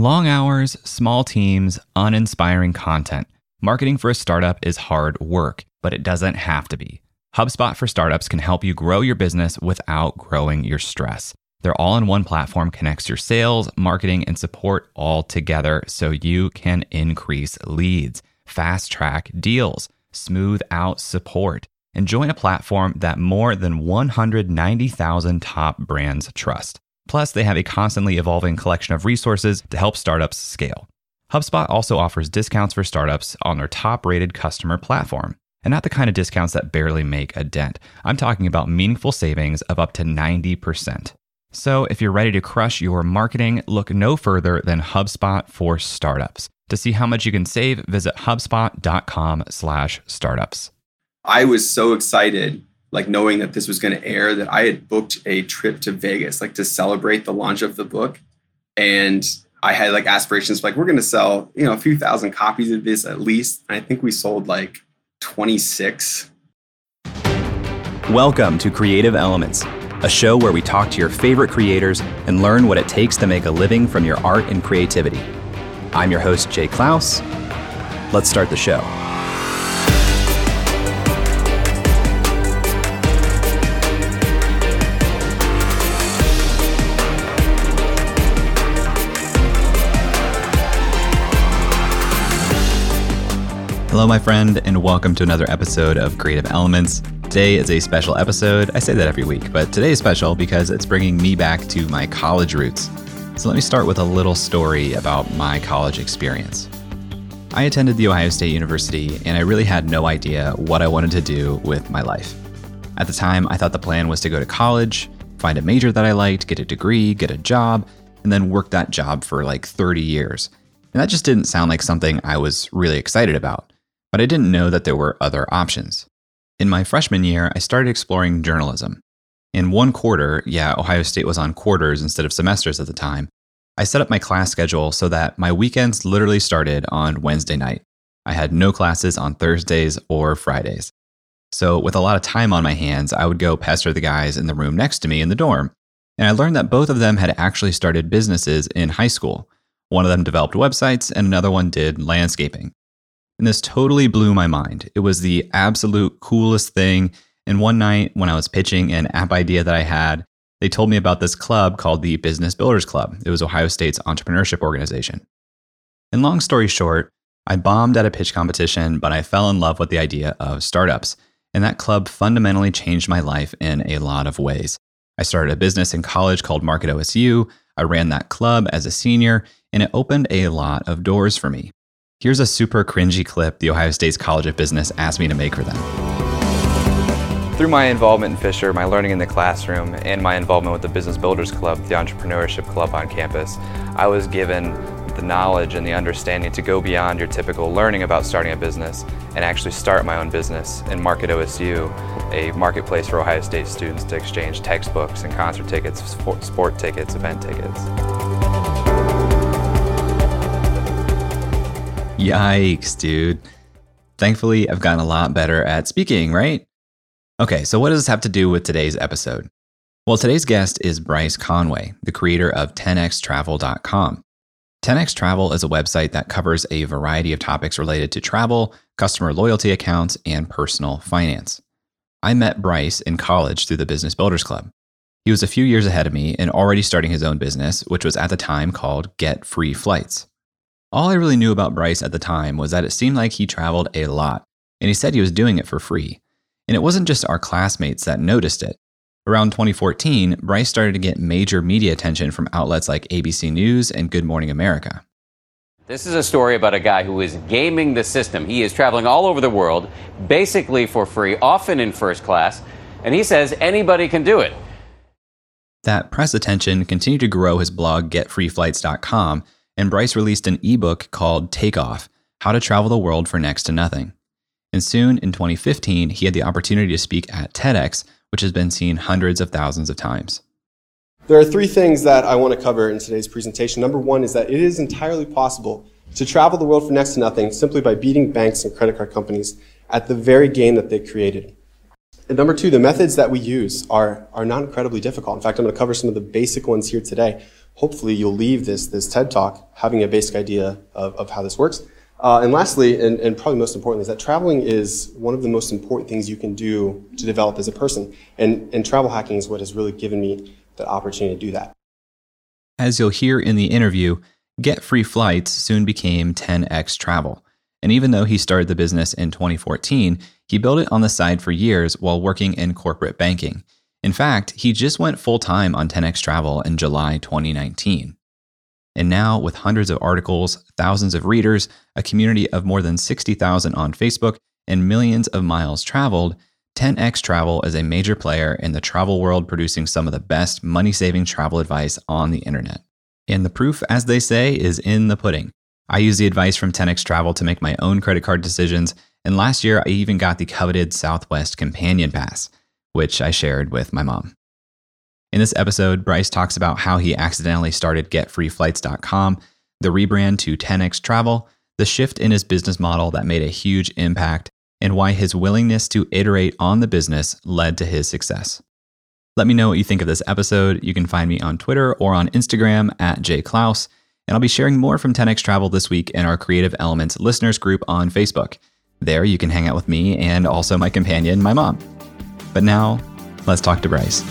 Long hours, small teams, uninspiring content. Marketing for a startup is hard work, but it doesn't have to be. HubSpot for Startups can help you grow your business without growing your stress. Their all in one platform connects your sales, marketing, and support all together so you can increase leads, fast track deals, smooth out support, and join a platform that more than 190,000 top brands trust. Plus, they have a constantly evolving collection of resources to help startups scale. HubSpot also offers discounts for startups on their top rated customer platform. And not the kind of discounts that barely make a dent. I'm talking about meaningful savings of up to 90%. So if you're ready to crush your marketing, look no further than HubSpot for startups. To see how much you can save, visit hubspot.com/startups. I was so excited like knowing that this was going to air that I had booked a trip to Vegas like to celebrate the launch of the book and I had like aspirations like we're going to sell, you know, a few thousand copies of this at least. And I think we sold like 26. Welcome to Creative Elements, a show where we talk to your favorite creators and learn what it takes to make a living from your art and creativity. I'm your host Jay Clouse. Let's start the show. Hello, my friend, and welcome to another episode of Creative Elements. Today is a special episode. I say that every week, but today is special because it's bringing me back to my college roots. So let me start with a little story about my college experience. I attended The Ohio State University, and I really had no idea what I wanted to do with my life. At the time, I thought the plan was to go to college, find a major that I liked, get a degree, get a job, and then work that job for like 30 years. And that just didn't sound like something I was really excited about but I didn't know that there were other options. In my freshman year, I started exploring journalism. In one quarter, yeah, Ohio State was on quarters instead of semesters at the time, I set up my class schedule so that my weekends literally started on Wednesday night. I had no classes on Thursdays or Fridays. So, with a lot of time on my hands, I would go pester the guys in the room next to me in the dorm. And I learned that both of them had actually started businesses in high school. One of them developed websites, and another one did landscaping. And this totally blew my mind. It was the absolute coolest thing. And one night when I was pitching an app idea that I had, they told me about this club called the Business Builders Club. It was Ohio State's entrepreneurship organization. And long story short, I bombed at a pitch competition, but I fell in love with the idea of startups. And that club fundamentally changed my life in a lot of ways. I started a business in college called Market OSU. I ran that club as a senior, and it opened a lot of doors for me. Here's a super cringy clip the Ohio State's College of Business asked me to make for them. Through my involvement in Fisher, my learning in the classroom, and my involvement with the Business Builders Club, the entrepreneurship club on campus, I was given the knowledge and the understanding to go beyond your typical learning about starting a business and actually start my own business in Market OSU, a marketplace for Ohio State students to exchange textbooks and concert tickets, sport tickets, event tickets. Yikes, dude. Thankfully, I've gotten a lot better at speaking, right? Okay, so what does this have to do with today's episode? Well, today's guest is Bryce Conway, the creator of 10xtravel.com. 10x Travel is a website that covers a variety of topics related to travel, customer loyalty accounts, and personal finance. I met Bryce in college through the Business Builders Club. He was a few years ahead of me and already starting his own business, which was at the time called Get Free Flights. All I really knew about Bryce at the time was that it seemed like he traveled a lot, and he said he was doing it for free. And it wasn't just our classmates that noticed it. Around 2014, Bryce started to get major media attention from outlets like ABC News and Good Morning America. This is a story about a guy who is gaming the system. He is traveling all over the world, basically for free, often in first class, and he says anybody can do it. That press attention continued to grow his blog, getfreeflights.com, and Bryce released an ebook called Takeoff How to Travel the World for Next to Nothing. And soon, in 2015, he had the opportunity to speak at TEDx, which has been seen hundreds of thousands of times. There are three things that I want to cover in today's presentation. Number one is that it is entirely possible to travel the world for next to nothing simply by beating banks and credit card companies at the very game that they created. And number two, the methods that we use are, are not incredibly difficult. In fact, I'm going to cover some of the basic ones here today. Hopefully you'll leave this, this TED talk having a basic idea of, of how this works. Uh, and lastly, and, and, probably most importantly, is that traveling is one of the most important things you can do to develop as a person. And, and travel hacking is what has really given me the opportunity to do that. As you'll hear in the interview, Get Free Flights soon became 10x Travel. And even though he started the business in 2014, he built it on the side for years while working in corporate banking. In fact, he just went full time on 10x Travel in July 2019. And now, with hundreds of articles, thousands of readers, a community of more than 60,000 on Facebook, and millions of miles traveled, 10x Travel is a major player in the travel world, producing some of the best money saving travel advice on the internet. And the proof, as they say, is in the pudding. I use the advice from 10x Travel to make my own credit card decisions, and last year I even got the coveted Southwest Companion Pass which I shared with my mom. In this episode, Bryce talks about how he accidentally started getfreeflights.com, the rebrand to 10x Travel, the shift in his business model that made a huge impact, and why his willingness to iterate on the business led to his success. Let me know what you think of this episode. You can find me on Twitter or on Instagram at jayclouse, and I'll be sharing more from 10x Travel this week in our Creative Elements listeners group on Facebook. There you can hang out with me and also my companion, my mom. But now, let's talk to Bryce.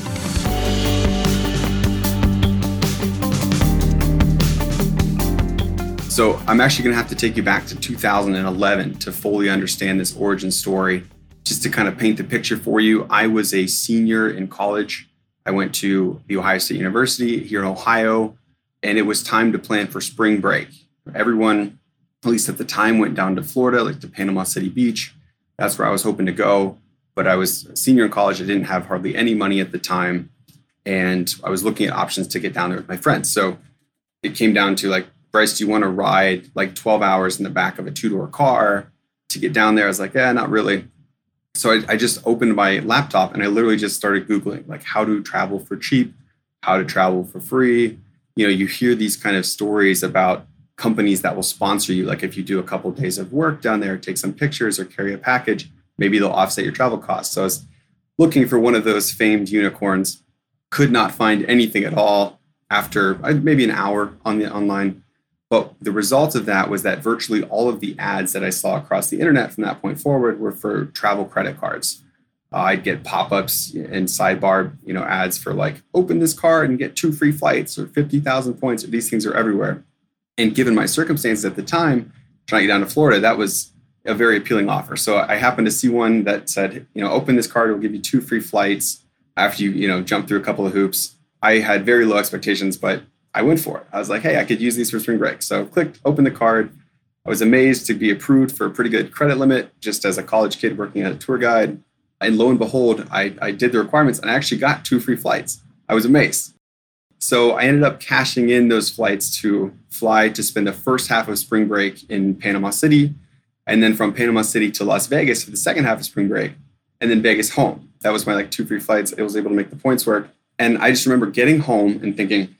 So, I'm actually going to have to take you back to 2011 to fully understand this origin story. Just to kind of paint the picture for you, I was a senior in college. I went to the Ohio State University here in Ohio, and it was time to plan for spring break. Everyone, at least at the time, went down to Florida, like to Panama City Beach. That's where I was hoping to go but I was senior in college. I didn't have hardly any money at the time. And I was looking at options to get down there with my friends. So it came down to like, Bryce, do you want to ride like 12 hours in the back of a two door car to get down there? I was like, yeah, not really. So I, I just opened my laptop and I literally just started Googling like how to travel for cheap, how to travel for free. You know, you hear these kind of stories about companies that will sponsor you. Like if you do a couple of days of work down there, take some pictures or carry a package, maybe they'll offset your travel costs. So I was looking for one of those famed unicorns, could not find anything at all after uh, maybe an hour on the online. But the result of that was that virtually all of the ads that I saw across the internet from that point forward were for travel credit cards. Uh, I'd get pop-ups and sidebar, you know, ads for like open this card and get two free flights or 50,000 points. These things are everywhere. And given my circumstances at the time, trying to get down to Florida, that was a very appealing offer. So I happened to see one that said, you know, open this card, we'll give you two free flights after you, you know, jump through a couple of hoops. I had very low expectations, but I went for it. I was like, hey, I could use these for spring break. So clicked, open the card. I was amazed to be approved for a pretty good credit limit just as a college kid working as a tour guide. And lo and behold, I, I did the requirements and I actually got two free flights. I was amazed. So I ended up cashing in those flights to fly to spend the first half of spring break in Panama City and then from Panama City to Las Vegas for the second half of spring break, and then Vegas home. That was my like two free flights. I was able to make the points work, and I just remember getting home and thinking,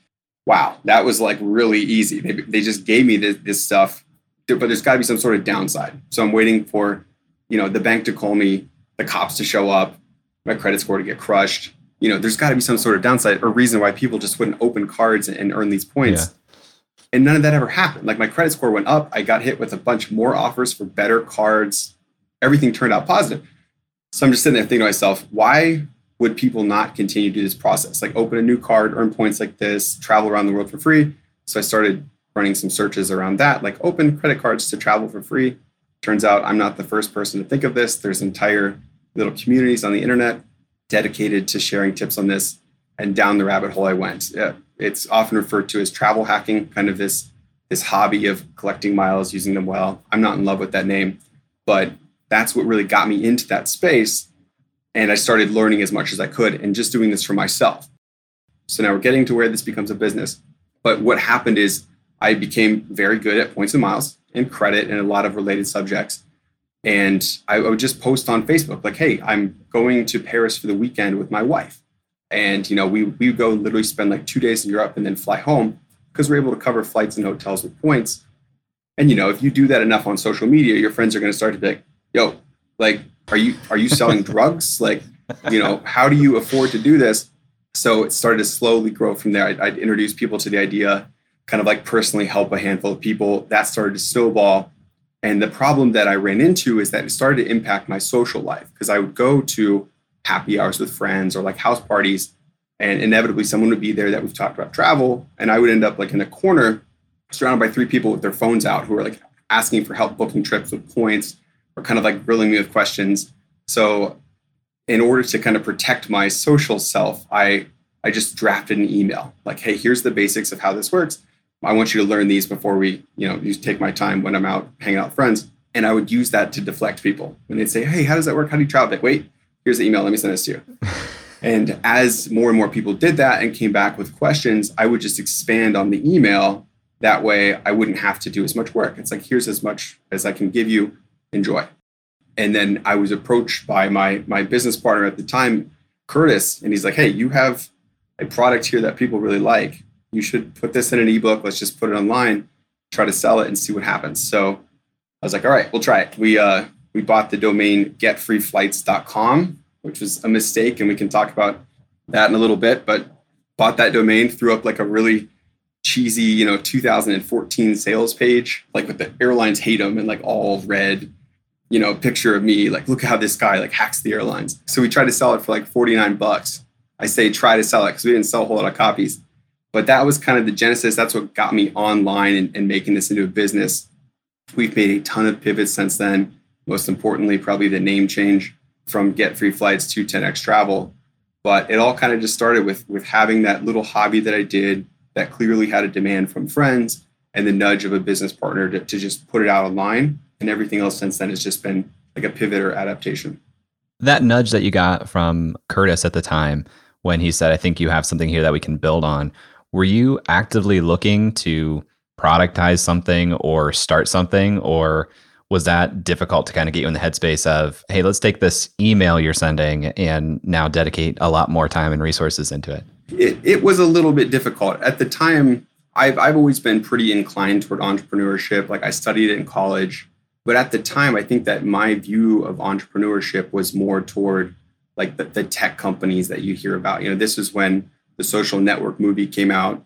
"Wow, that was like really easy." They, they just gave me this, this stuff, but there's got to be some sort of downside. So I'm waiting for, you know, the bank to call me, the cops to show up, my credit score to get crushed. You know, there's got to be some sort of downside or reason why people just wouldn't open cards and earn these points. Yeah and none of that ever happened. Like my credit score went up. I got hit with a bunch more offers for better cards. Everything turned out positive. So I'm just sitting there thinking to myself, why would people not continue to do this process? Like open a new card, earn points like this, travel around the world for free. So I started running some searches around that, like open credit cards to travel for free. Turns out I'm not the first person to think of this. There's entire little communities on the internet dedicated to sharing tips on this. And down the rabbit hole I went. Yeah, it's often referred to as travel hacking, kind of this this hobby of collecting miles, using them well. I'm not in love with that name, but that's what really got me into that space. And I started learning as much as I could and just doing this for myself. So now we're getting to where this becomes a business. But what happened is I became very good at points and miles and credit and a lot of related subjects. And I would just post on Facebook, like, hey, I'm going to Paris for the weekend with my wife. And you know, we we go literally spend like two days in Europe and then fly home because we're able to cover flights and hotels with points. And you know, if you do that enough on social media, your friends are going to start to be like, "Yo, like, are you are you selling drugs? Like, you know, how do you afford to do this?" So it started to slowly grow from there. I'd, I'd introduce people to the idea, kind of like personally help a handful of people. That started to snowball. And the problem that I ran into is that it started to impact my social life because I would go to happy hours with friends or like house parties, and inevitably someone would be there that we've talked about travel. And I would end up like in a corner surrounded by three people with their phones out who are like asking for help booking trips with points or kind of like grilling me with questions. So in order to kind of protect my social self, I I just drafted an email like, hey, here's the basics of how this works. I want you to learn these before we, you know, you take my time when I'm out hanging out with friends. And I would use that to deflect people. When they'd say, hey, how does that work? How do you travel? Like, wait, here's the email. Let me send this to you. and as more and more people did that and came back with questions, I would just expand on the email. That way I wouldn't have to do as much work. It's like, here's as much as I can give you. Enjoy. And then I was approached by my my business partner at the time, Curtis, and he's like, "Hey, you have a product here that people really like. You should put this in an ebook. Let's just put it online, try to sell it, and see what happens." So I was like, "All right, we'll try it." We uh, we bought the domain getfreeflights.com, which was a mistake, and we can talk about that in a little bit. But bought that domain, threw up like a really cheesy, you know, 2014 sales page, like with the airlines hate them and like all red you know, picture of me, like, look how this guy like hacks the airlines. So we tried to sell it for like 49 bucks. I say try to sell it because we didn't sell a whole lot of copies. But that was kind of the genesis. That's what got me online and, and making this into a business. We've made a ton of pivots since then. Most importantly, probably the name change from Get Free Flights to 10x Travel. But it all kind of just started with with having that little hobby that I did that clearly had a demand from friends and the nudge of a business partner to, to just put it out online and everything else since then has just been like a pivot or adaptation. That nudge that you got from Curtis at the time when he said, I think you have something here that we can build on, were you actively looking to productize something or start something? Or was that difficult to kind of get you in the headspace of, hey, let's take this email you're sending and now dedicate a lot more time and resources into it? It, it was a little bit difficult. At the time, I've, I've always been pretty inclined toward entrepreneurship. Like I studied it in college. But at the time, I think that my view of entrepreneurship was more toward like the, the tech companies that you hear about. You know, this is when the social network movie came out.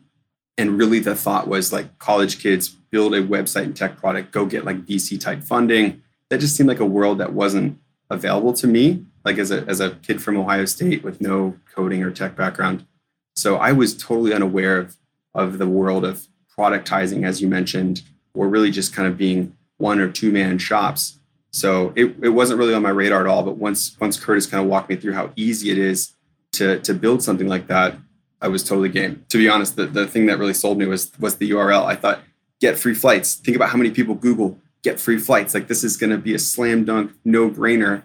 And really the thought was like college kids build a website and tech product, go get like VC type funding. That just seemed like a world that wasn't available to me, like as a, as a kid from Ohio State with no coding or tech background. So I was totally unaware of, of the world of productizing, as you mentioned, or really just kind of being one or two man shops. So it, it wasn't really on my radar at all. But once once Curtis kind of walked me through how easy it is to to build something like that, I was totally game. To be honest, the, the thing that really sold me was was the URL. I thought get free flights. Think about how many people Google get free flights. Like this is going to be a slam dunk, no brainer.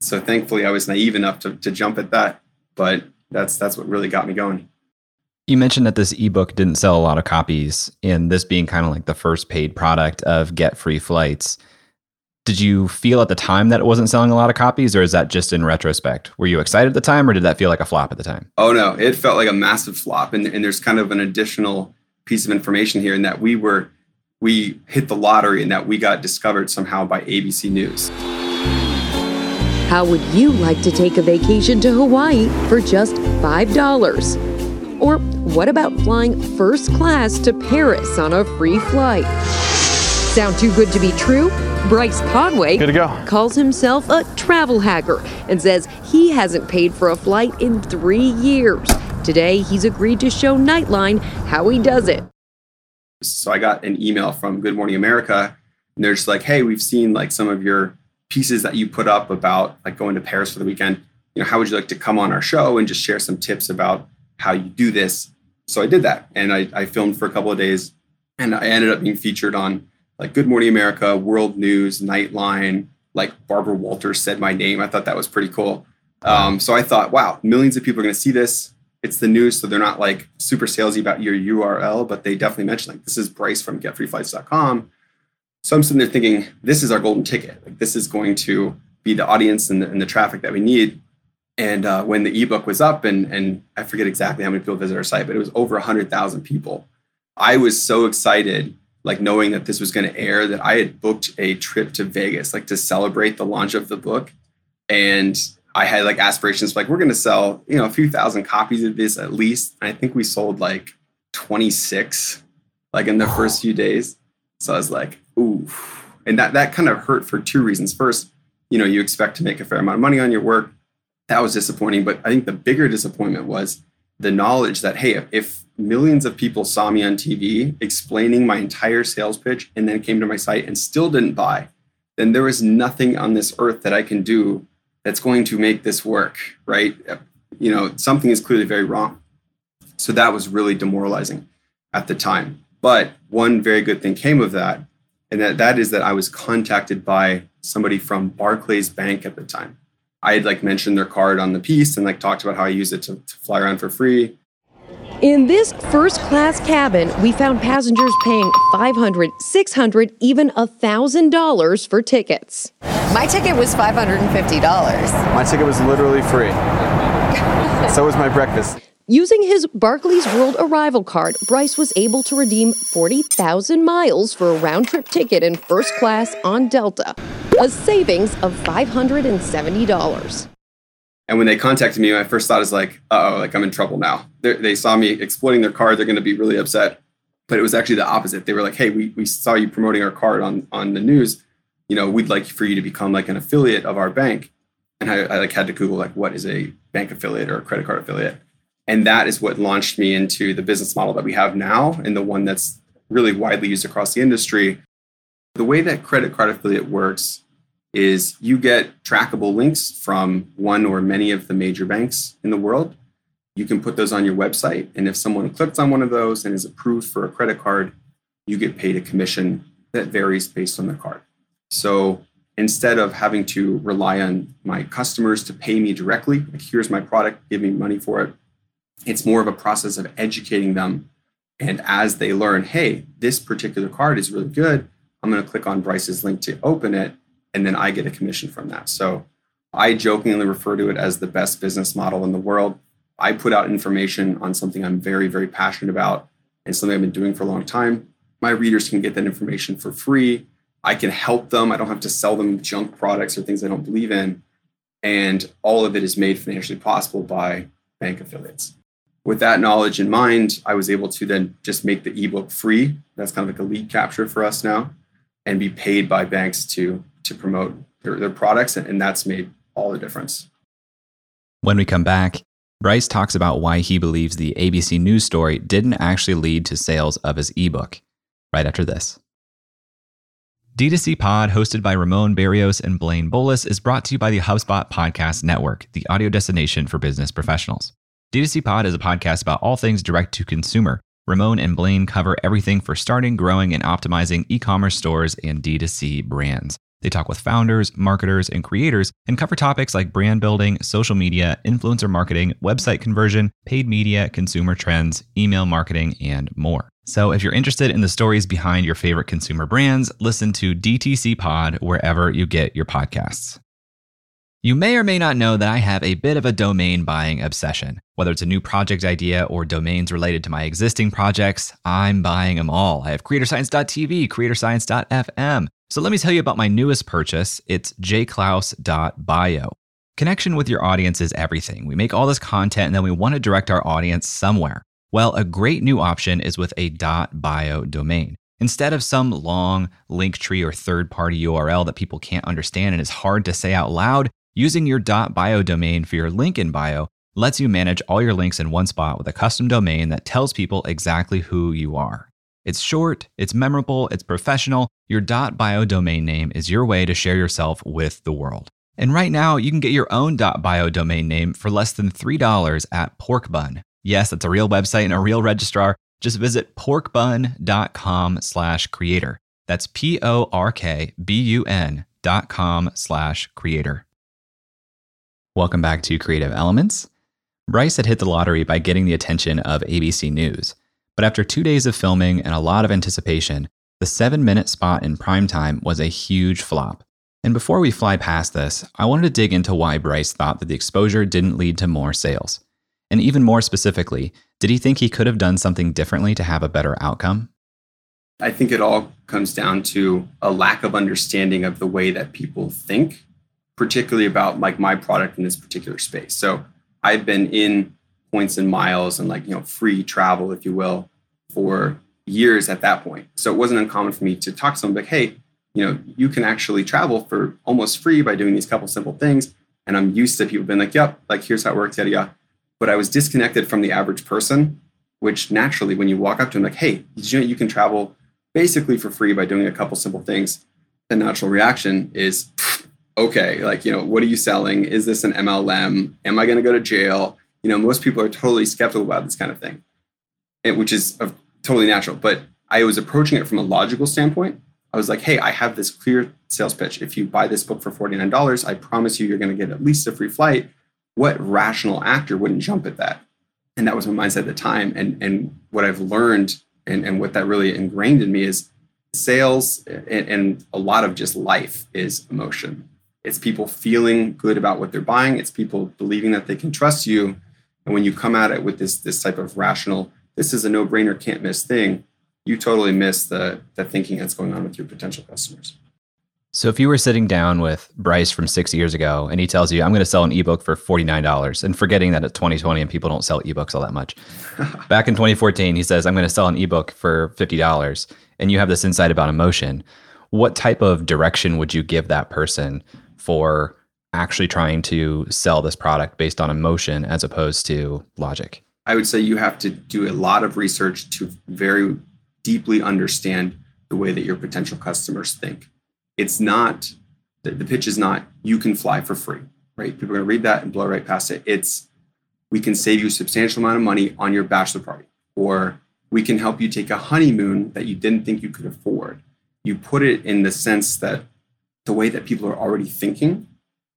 So thankfully, I was naive enough to, to jump at that. But that's that's what really got me going. You mentioned that this ebook didn't sell a lot of copies, and this being kind of like the first paid product of Get Free Flights. Did you feel at the time that it wasn't selling a lot of copies, or is that just in retrospect? Were you excited at the time, or did that feel like a flop at the time? Oh, no, it felt like a massive flop. And, and there's kind of an additional piece of information here in that we were, we hit the lottery and that we got discovered somehow by ABC News. How would you like to take a vacation to Hawaii for just $5? Or what about flying first class to Paris on a free flight? Sound too good to be true? Bryce Conway good to go. calls himself a travel hacker and says he hasn't paid for a flight in three years. Today, he's agreed to show Nightline how he does it. So I got an email from Good Morning America, and they're just like, "Hey, we've seen like some of your pieces that you put up about like going to Paris for the weekend. You know, how would you like to come on our show and just share some tips about how you do this. So I did that and I, I filmed for a couple of days and I ended up being featured on like Good Morning America, World News, Nightline, like Barbara Walters said my name. I thought that was pretty cool. Um, so I thought, wow, millions of people are going to see this. It's the news, so they're not like super salesy about your URL, but they definitely mention like this is Bryce from GetFreeFlights.com. So I'm sitting there thinking, this is our golden ticket. Like this is going to be the audience and the, and the traffic that we need. And uh, when the ebook was up, and and I forget exactly how many people visited our site, but it was over hundred thousand people. I was so excited, like knowing that this was going to air, that I had booked a trip to Vegas, like to celebrate the launch of the book. And I had like aspirations like we're going to sell, you know, a few thousand copies of this at least. And I think we sold like 26 like in the first few days. So I was like, ooh. And that that kind of hurt for two reasons. First, you know, you expect to make a fair amount of money on your work. That was disappointing, but I think the bigger disappointment was the knowledge that hey, if millions of people saw me on TV explaining my entire sales pitch and then came to my site and still didn't buy, then there is nothing on this earth that I can do that's going to make this work, right? You know, something is clearly very wrong. So that was really demoralizing at the time. But one very good thing came of that, and that, that is that I was contacted by somebody from Barclays Bank at the time. I had like mentioned their card on the piece and like talked about how I use it to, to fly around for free. In this first class cabin, we found passengers paying $500, $600, even $1,000 for tickets. My ticket was $550. My ticket was literally free. so was my breakfast. Using his Barclays World Arrival card, Bryce was able to redeem 40,000 miles for a round trip ticket in first class on Delta, a savings of $570. And when they contacted me, my first thought is like, oh, like I'm in trouble now. They're, they saw me exploiting their card. They're going to be really upset. But it was actually the opposite. They were like, hey, we, we saw you promoting our card on, on the news. You know, we'd like for you to become like an affiliate of our bank. And I, I like had to Google like, what is a bank affiliate or a credit card affiliate? And that is what launched me into the business model that we have now and the one that's really widely used across the industry. The way that credit card affiliate works is you get trackable links from one or many of the major banks in the world. You can put those on your website. And if someone clicks on one of those and is approved for a credit card, you get paid a commission that varies based on the card. So instead of having to rely on my customers to pay me directly, like here's my product, give me money for it, it's more of a process of educating them. And as they learn, hey, this particular card is really good, I'm going to click on Bryce's link to open it, and then I get a commission from that. So I jokingly refer to it as the best business model in the world. I put out information on something I'm very, very passionate about and something I've been doing for a long time. My readers can get that information for free. I can help them. I don't have to sell them junk products or things I don't believe in. And all of it is made financially possible by bank affiliates with that knowledge in mind, I was able to then just make the ebook free. That's kind of like a lead capture for us now, and be paid by banks to to promote their, their products, and that's made all the difference. When we come back, Bryce talks about why he believes the ABC News story didn't actually lead to sales of his ebook. Right after this. D2C Pod, hosted by Ramon Berrios and Blaine Bolus, is brought to you by the HubSpot Podcast Network, the audio destination for business professionals. D2C Pod is a podcast about all things direct to consumer. Ramon and Blaine cover everything for starting, growing, and optimizing e commerce stores and D2C brands. They talk with founders, marketers, and creators and cover topics like brand building, social media, influencer marketing, website conversion, paid media, consumer trends, email marketing, and more. So if you're interested in the stories behind your favorite consumer brands, listen to DTC Pod wherever you get your podcasts. You may or may not know that I have a bit of a domain buying obsession. Whether it's a new project idea or domains related to my existing projects, I'm buying them all. I have creatorscience.tv, creatorscience.fm. So let me tell you about my newest purchase. It's jayclouse.bio. Connection with your audience is everything. We make all this content and then we want to direct our audience somewhere. Well, a great new option is with a .bio domain. Instead of some long link tree or third party URL that people can't understand and is hard to say out loud, Using your .bio domain for your link in bio lets you manage all your links in one spot with a custom domain that tells people exactly who you are. It's short, it's memorable, it's professional. Your .bio domain name is your way to share yourself with the world. And right now, you can get your own .bio domain name for less than $3 at Porkbun. Yes, that's a real website and a real registrar. Just visit porkbun.com slash creator. That's P-O-R-K-B-U-N dot com slash creator. Welcome back to Creative Elements. Bryce had hit the lottery by getting the attention of ABC News. But after two days of filming and a lot of anticipation, the seven minute spot in primetime was a huge flop. And before we fly past this, I wanted to dig into why Bryce thought that the exposure didn't lead to more sales. And even more specifically, did he think he could have done something differently to have a better outcome? I think it all comes down to a lack of understanding of the way that people think particularly about like my product in this particular space. So I've been in points and miles and like, you know, free travel, if you will, for years at that point. So it wasn't uncommon for me to talk to someone like, hey, you know, you can actually travel for almost free by doing these couple simple things. And I'm used to people being like, yep, like here's how it works, yada yada. But I was disconnected from the average person, which naturally, when you walk up to them, like, hey, you know you can travel basically for free by doing a couple simple things? The natural reaction is, okay, like, you know, what are you selling? Is this an MLM? Am I going to go to jail? You know, most people are totally skeptical about this kind of thing, eh, which is totally natural. But I was approaching it from a logical standpoint. I was like, hey, I have this clear sales pitch. If you buy this book for $49, I promise you, you're going to get at least a free flight. What rational actor wouldn't jump at that? And that was my mindset at the time. And, and what I've learned and, and what that really ingrained in me is sales and, and a lot of just life is emotion. It's people feeling good about what they're buying. It's people believing that they can trust you. And when you come at it with this, this type of rational, this is a no-brainer, can't miss thing, you totally miss the, the thinking that's going on with your potential customers. So if you were sitting down with Bryce from six years ago and he tells you, I'm going to sell an ebook for $49 and forgetting that it's 2020 and people don't sell ebooks all that much. Back in 2014, he says, I'm going to sell an ebook for $50 and you have this insight about emotion. What type of direction would you give that person for actually trying to sell this product based on emotion as opposed to logic? I would say you have to do a lot of research to very deeply understand the way that your potential customers think. It's not, the, pitch is not, you can fly for free, right? People are going to read that and blow right past it. It's, we can save you a substantial amount of money on your bachelor party, or we can help you take a honeymoon that you didn't think you could afford. You put it in the sense that the way that people are already thinking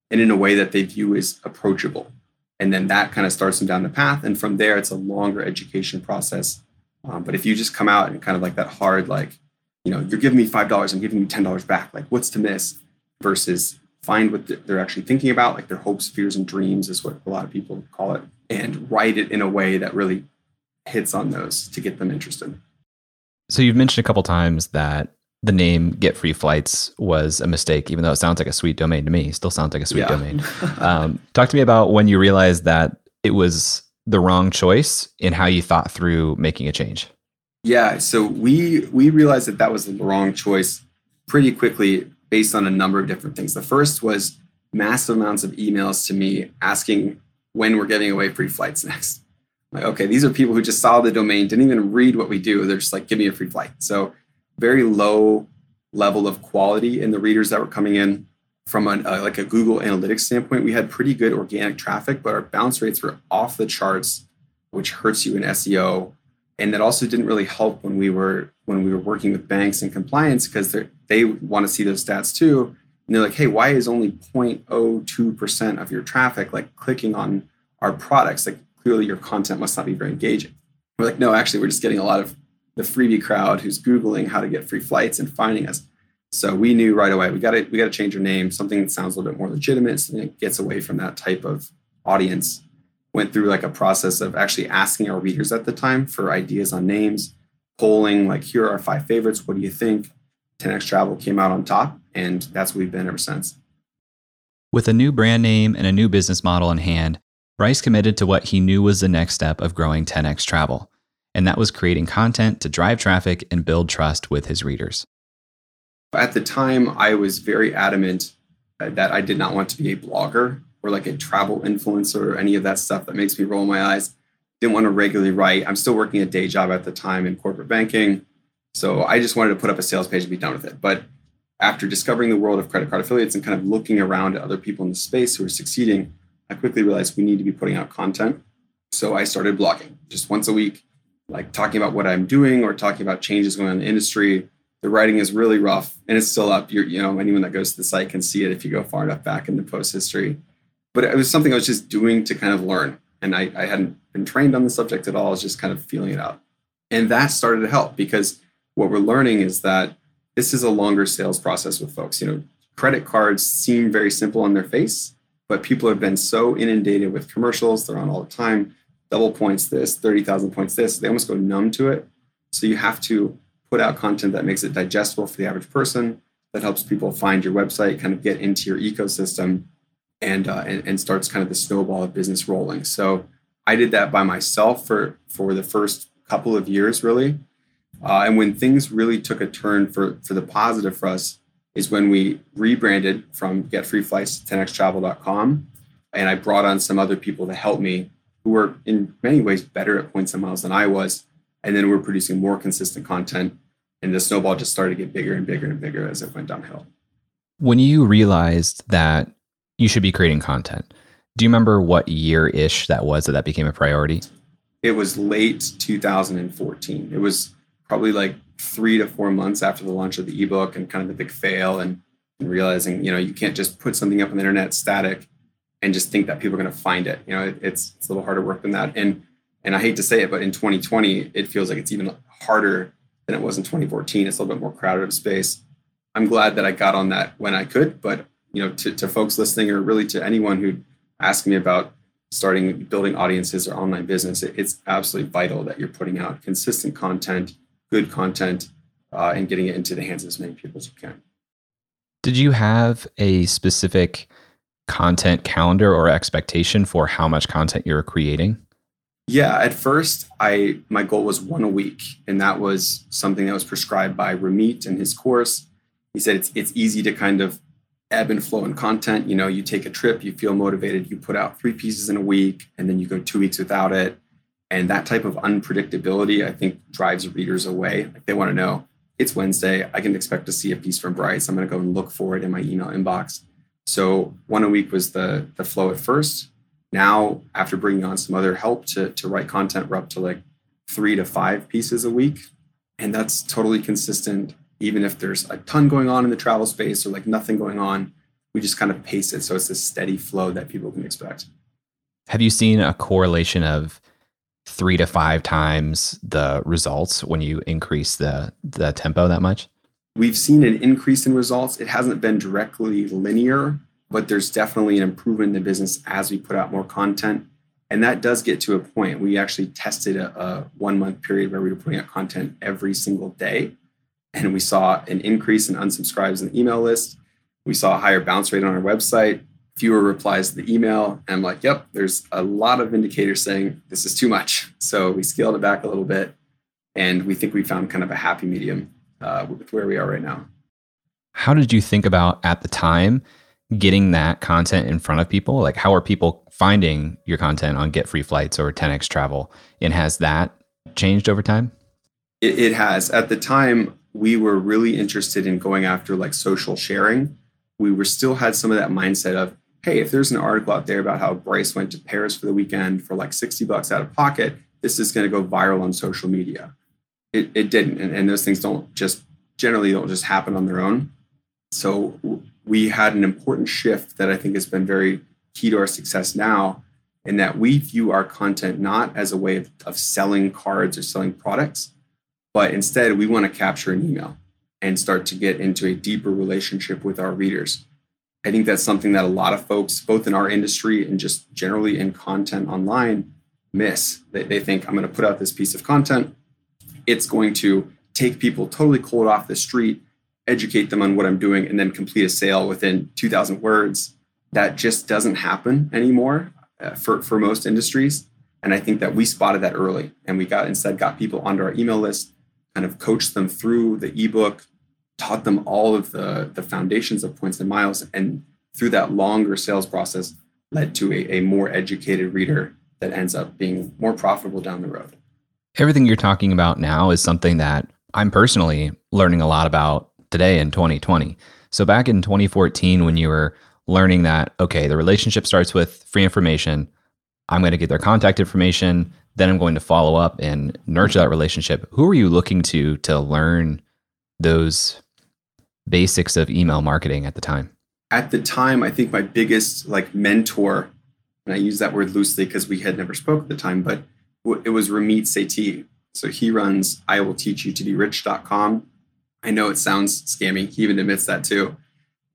and in a way that they view as approachable. And then that kind of starts them down the path. And from there, it's a longer education process. Um, but if you just come out and kind of like that hard, like, you know, you're giving me $5, I'm giving you $10 back, like, what's to miss? Versus find what they're actually thinking about, like their hopes, fears, and dreams is what a lot of people call it, and write it in a way that really hits on those to get them interested. So you've mentioned a couple times that the name Get Free Flights was a mistake, even though it sounds like a sweet domain to me. Still sounds like a sweet yeah. domain. Um, talk to me about when you realized that it was the wrong choice and how you thought through making a change. Yeah, so we we realized that that was the wrong choice pretty quickly based on a number of different things. The first was massive amounts of emails to me asking when we're giving away free flights next. Like, okay, these are people who just saw the domain, didn't even read what we do. They're just like, give me a free flight. So very low level of quality in the readers that were coming in from a, uh, like a Google Analytics standpoint. We had pretty good organic traffic, but our bounce rates were off the charts, which hurts you in SEO. And that also didn't really help when we were when we were working with banks and compliance because they they want to see those stats too. And they're like, hey, why is only 0.02% of your traffic like clicking on our products? Like clearly your content must not be very engaging. We're like, no, actually, we're just getting a lot of the freebie crowd who's Googling how to get free flights and finding us. So we knew right away we got to we got to change our name, something that sounds a little bit more legitimate, something that gets away from that type of audience. Went through like a process of actually asking our readers at the time for ideas on names, polling like here are our five favorites. What do you think? 10x Travel came out on top, and that's what we've been ever since. With a new brand name and a new business model in hand, Bryce committed to what he knew was the next step of growing 10x Travel and that was creating content to drive traffic and build trust with his readers. At the time, I was very adamant uh, that I did not want to be a blogger or like a travel influencer or any of that stuff that makes me roll my eyes. Didn't want to regularly write. I'm still working a day job at the time in corporate banking. So I just wanted to put up a sales page and be done with it. But after discovering the world of credit card affiliates and kind of looking around at other people in the space who are succeeding, I quickly realized we need to be putting out content. So I started blogging just once a week, like talking about what I'm doing or talking about changes going on in the industry. The writing is really rough and it's still up. You're, you know, anyone that goes to the site can see it if you go far enough back in the post history. But it was something I was just doing to kind of learn. And I, I hadn't been trained on the subject at all. I was just kind of feeling it out. And that started to help because what we're learning is that this is a longer sales process with folks. You know, credit cards seem very simple on their face, but people have been so inundated with commercials, they're on all the time double points this, 30,000 points this. They almost go numb to it. So you have to put out content that makes it digestible for the average person, that helps people find your website, kind of get into your ecosystem, and, uh, and and starts kind of the snowball of business rolling. So I did that by myself for for the first couple of years, really. Uh, and when things really took a turn for for the positive for us is when we rebranded from Get Free Flights to 10xtravel.com, and I brought on some other people to help me who were in many ways better at points and miles than I was, and then we're producing more consistent content, and the snowball just started to get bigger and bigger and bigger as it went downhill. When you realized that you should be creating content, do you remember what year ish that was that that became a priority? It was late 2014. It was probably like three to four months after the launch of the ebook and kind of the big fail and, and realizing, you know, you can't just put something up on the internet static and just think that people are going to find it. You know, it, it's it's a little harder work than that. And and I hate to say it, but in 2020, it feels like it's even harder than it was in 2014. It's a little bit more crowded of space. I'm glad that I got on that when I could, but you know, to, to folks listening or really to anyone who ask me about starting building audiences or online business, it, it's absolutely vital that you're putting out consistent content, good content, uh, and getting it into the hands of as many people as you can. Did you have a specific content calendar or expectation for how much content you're creating? Yeah, at first, I my goal was one a week, and that was something that was prescribed by Ramit in his course. He said it's it's easy to kind of ebb and flow in content. You know, you take a trip, you feel motivated, you put out three pieces in a week, and then you go two weeks without it. And that type of unpredictability, I think, drives readers away. Like they want to know it's Wednesday. I can expect to see a piece from Bryce. I'm going to go and look for it in my email inbox. So one a week was the the flow at first. Now, after bringing on some other help to to write content, we're up to like three to five pieces a week, and that's totally consistent even if there's a ton going on in the travel space or like nothing going on, we just kind of pace it so it's a steady flow that people can expect. Have you seen a correlation of three to five times the results when you increase the the tempo that much? We've seen an increase in results. It hasn't been directly linear, but there's definitely an improvement in the business as we put out more content. And that does get to a point. We actually tested a, a one month period where we were putting out content every single day and we saw an increase in unsubscribes in the email list. We saw a higher bounce rate on our website, fewer replies to the email. And I'm like, yep, there's a lot of indicators saying this is too much. So we scaled it back a little bit. And we think we found kind of a happy medium uh, with where we are right now. How did you think about at the time getting that content in front of people? Like, how are people finding your content on Get Free Flights or 10x Travel? And has that changed over time? It, it has. At the time, we were really interested in going after like social sharing. We were still had some of that mindset of, hey, if there's an article out there about how Bryce went to Paris for the weekend for like 60 bucks out of pocket, this is going to go viral on social media. It, it didn't. And, and those things don't just generally don't just happen on their own. So we had an important shift that I think has been very key to our success now in that we view our content not as a way of, of selling cards or selling products, but instead, we want to capture an email and start to get into a deeper relationship with our readers. I think that's something that a lot of folks, both in our industry and just generally in content online, miss. They, they think, I'm going to put out this piece of content. It's going to take people totally cold off the street, educate them on what I'm doing, and then complete a sale within 2,000 words. That just doesn't happen anymore uh, for, for most industries. And I think that we spotted that early and we got instead got people onto our email list kind of coached them through the ebook, taught them all of the, the foundations of points and miles, and through that longer sales process led to a, a more educated reader that ends up being more profitable down the road. Everything you're talking about now is something that I'm personally learning a lot about today in 2020. So back in 2014, when you were learning that, okay, the relationship starts with free information, I'm going to get their contact information then I'm going to follow up and nurture that relationship. Who are you looking to to learn those basics of email marketing at the time? At the time, I think my biggest like mentor, and I use that word loosely because we had never spoke at the time, but it was Ramit Sethi. So he runs I will teach you to be rich.com. I know it sounds scammy. He even admits that too.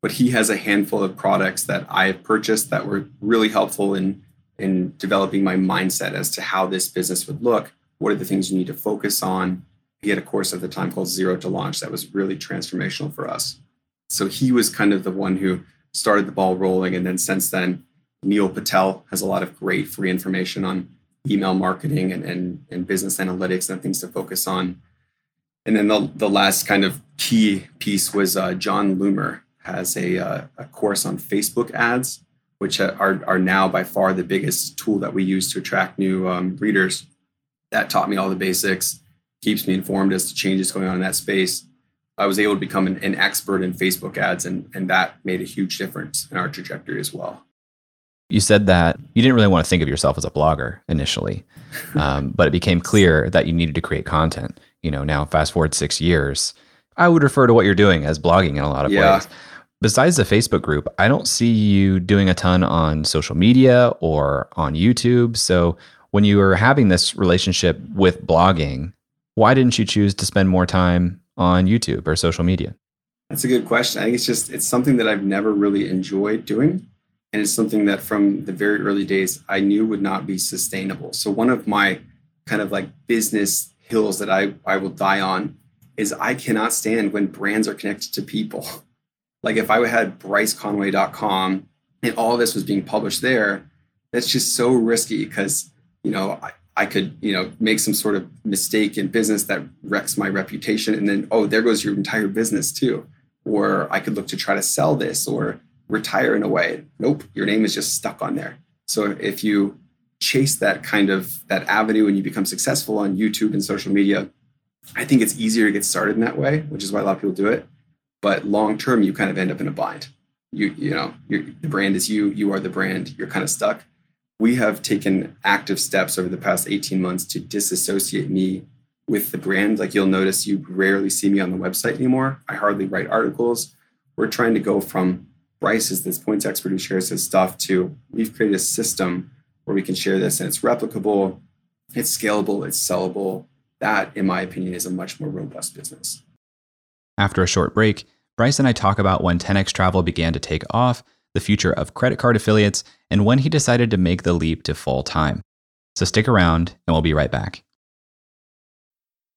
But he has a handful of products that I've purchased that were really helpful in in developing my mindset as to how this business would look. What are the things you need to focus on? He had a course at the time called Zero to Launch that was really transformational for us. So he was kind of the one who started the ball rolling. And then since then, Neil Patel has a lot of great free information on email marketing and, and, and business analytics and things to focus on. And then the, the last kind of key piece was uh, Jon Loomer has a, uh, a course on Facebook ads, which are, are now by far the biggest tool that we use to attract new um, readers. That taught me all the basics, keeps me informed as to changes going on in that space. I was able to become an, an expert in Facebook ads, and, and that made a huge difference in our trajectory as well. You said that you didn't really want to think of yourself as a blogger initially, um, but it became clear that you needed to create content. You know, now fast forward six years, I would refer to what you're doing as blogging in a lot of yeah. ways. Besides the Facebook group, I don't see you doing a ton on social media or on YouTube. So when you were having this relationship with blogging, why didn't you choose to spend more time on YouTube or social media? That's a good question. I think it's just it's something that I've never really enjoyed doing. And it's something that from the very early days I knew would not be sustainable. So one of my kind of like business hills that I, I will die on is I cannot stand when brands are connected to people. Like if I had bryceconway.com and all this was being published there, that's just so risky because, you know, I, I could, you know, make some sort of mistake in business that wrecks my reputation. And then, oh, there goes your entire business too. Or I could look to try to sell this or retire in a way. Nope, your name is just stuck on there. So if you chase that kind of that avenue and you become successful on YouTube and social media, I think it's easier to get started in that way, which is why a lot of people do it. But long term, you kind of end up in a bind. You you know the brand is you. You are the brand. You're kind of stuck. We have taken active steps over the past 18 months to disassociate me with the brand. Like you'll notice, you rarely see me on the website anymore. I hardly write articles. We're trying to go from Bryce is this points expert who shares his stuff to we've created a system where we can share this and it's replicable, it's scalable, it's sellable. That, in my opinion, is a much more robust business. After a short break, Bryce and I talk about when 10x Travel began to take off, the future of credit card affiliates, and when he decided to make the leap to full time. So stick around and we'll be right back.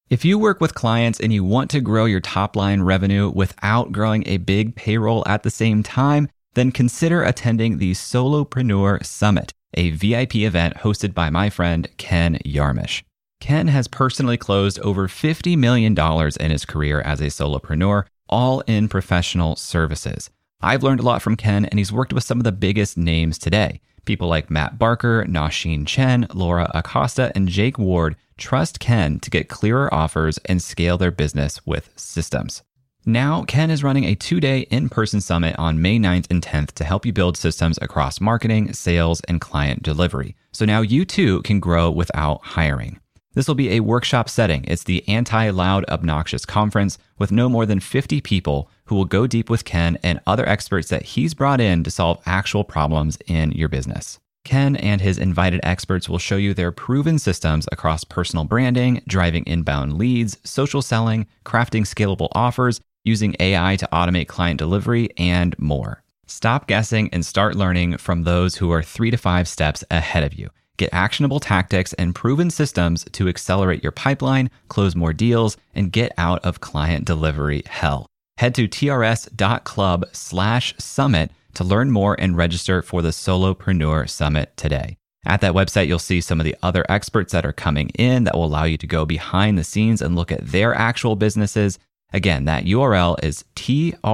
If you work with clients and you want to grow your top line revenue without growing a big payroll at the same time, then consider attending the Solopreneur Summit, a VIP event hosted by my friend Ken Yarmosh. Ken has personally closed over $50 million in his career as a solopreneur, all in professional services. I've learned a lot from Ken, and he's worked with some of the biggest names today. People like Matt Barker, Nasheen Chen, Laura Acosta, and Jake Ward trust Ken to get clearer offers and scale their business with systems. Now, Ken is running a two day in person summit on May 9th and 10th to help you build systems across marketing, sales, and client delivery. So now you too can grow without hiring. This will be a workshop setting. It's the anti loud, obnoxious conference with no more than 50 people who will go deep with Ken and other experts that he's brought in to solve actual problems in your business. Ken and his invited experts will show you their proven systems across personal branding, driving inbound leads, social selling, crafting scalable offers, using AI to automate client delivery, and more. Stop guessing and start learning from those who are three to five steps ahead of you. Get actionable tactics and proven systems to accelerate your pipeline, close more deals, and get out of client delivery hell. Head to trs.club slash summit to learn more and register for the Solopreneur Summit today. At that website, you'll see some of the other experts that are coming in that will allow you to go behind the scenes and look at their actual businesses. Again, that URL is trs.club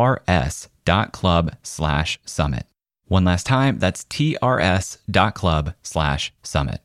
slash summit. One last time, that's trs.club slash summit.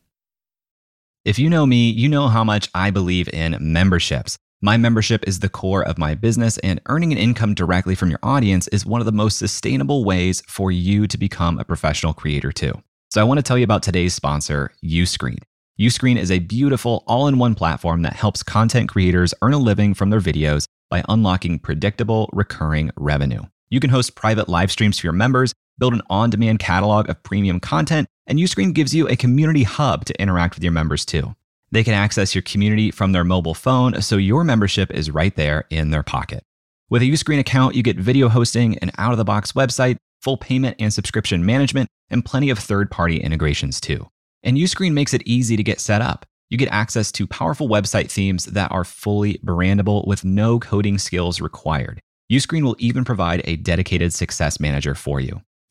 If you know me, you know how much I believe in memberships. My membership is the core of my business, and earning an income directly from your audience is one of the most sustainable ways for you to become a professional creator, too. So, I want to tell you about today's sponsor, Uscreen. Uscreen is a beautiful all in one platform that helps content creators earn a living from their videos by unlocking predictable, recurring revenue. You can host private live streams for your members, build an on demand catalog of premium content, and Uscreen gives you a community hub to interact with your members, too. They can access your community from their mobile phone, so your membership is right there in their pocket. With a Uscreen account, you get video hosting, an out of the box website, full payment and subscription management, and plenty of third party integrations too. And Uscreen makes it easy to get set up. You get access to powerful website themes that are fully brandable with no coding skills required. Uscreen will even provide a dedicated success manager for you.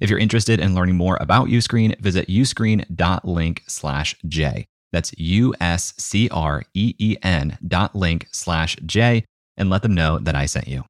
If you're interested in learning more about Uscreen, visit uscreen.link slash J. That's U-S-C-R-E-E-N dot link slash J and let them know that I sent you.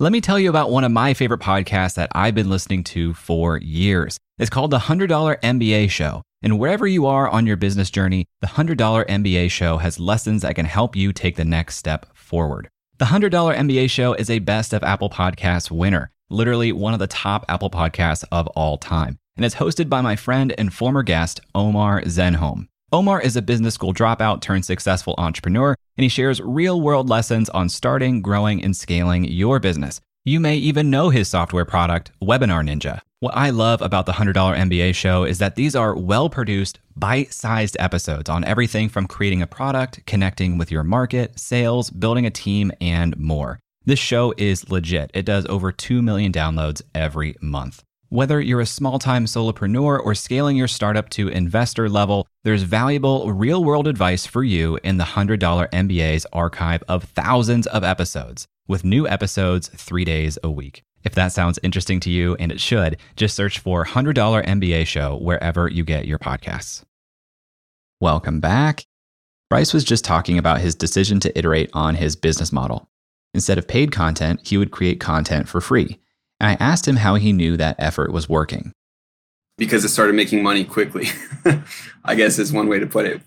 Let me tell you about one of my favorite podcasts that I've been listening to for years. It's called The $100 MBA Show. And wherever you are on your business journey, the $100 MBA Show has lessons that can help you take the next step forward. The $100 MBA Show is a best of Apple Podcasts winner literally one of the top Apple podcasts of all time. And it's hosted by my friend and former guest, Omar Zenhom. Omar is a business school dropout turned successful entrepreneur, and he shares real world lessons on starting, growing, and scaling your business. You may even know his software product, Webinar Ninja. What I love about the $100 MBA show is that these are well produced, bite sized episodes on everything from creating a product, connecting with your market, sales, building a team, and more. This show is legit. It does over 2 million downloads every month. Whether you're a small time solopreneur or scaling your startup to investor level, there's valuable real world advice for you in the $100 MBA's archive of thousands of episodes, with new episodes three days a week. If that sounds interesting to you, and it should, just search for $100 MBA Show wherever you get your podcasts. Welcome back. Bryce was just talking about his decision to iterate on his business model. Instead of paid content, he would create content for free. And I asked him how he knew that effort was working. Because it started making money quickly, I guess is one way to put it.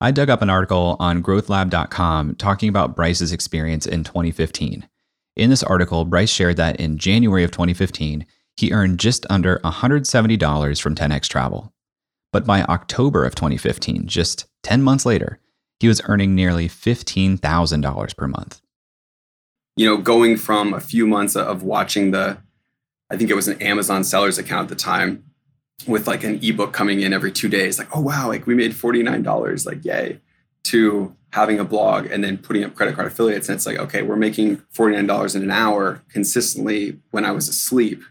I dug up an article on growthlab.com talking about Bryce's experience in 2015. In this article, Bryce shared that in January of 2015, he earned just under $170 from 10x Travel. But by October of 2015, just 10 months later, he was earning nearly $15,000 per month you know, going from a few months of watching the, I think it was an Amazon sellers account at the time with like an ebook coming in every two days, like, oh, wow, like we made $49, like, yay, to having a blog and then putting up credit card affiliates. And it's like, okay, we're making $49 in an hour consistently when I was asleep.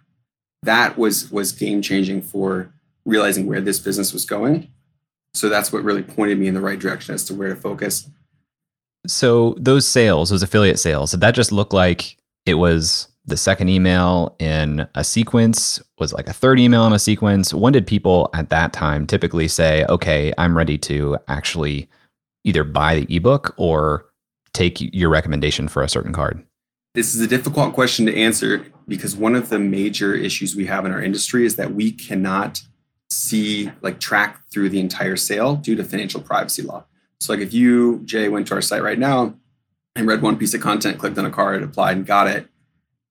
That was was game changing for realizing where this business was going. So that's what really pointed me in the right direction as to where to focus. So those sales, those affiliate sales, did that just look like it was the second email in a sequence? Was like a third email in a sequence? When did people at that time typically say, "Okay, I'm ready to actually either buy the ebook or take your recommendation for a certain card?" This is a difficult question to answer because one of the major issues we have in our industry is that we cannot see like track through the entire sale due to financial privacy law. So like if you, Jay, went to our site right now and read one piece of content, clicked on a card, applied and got it,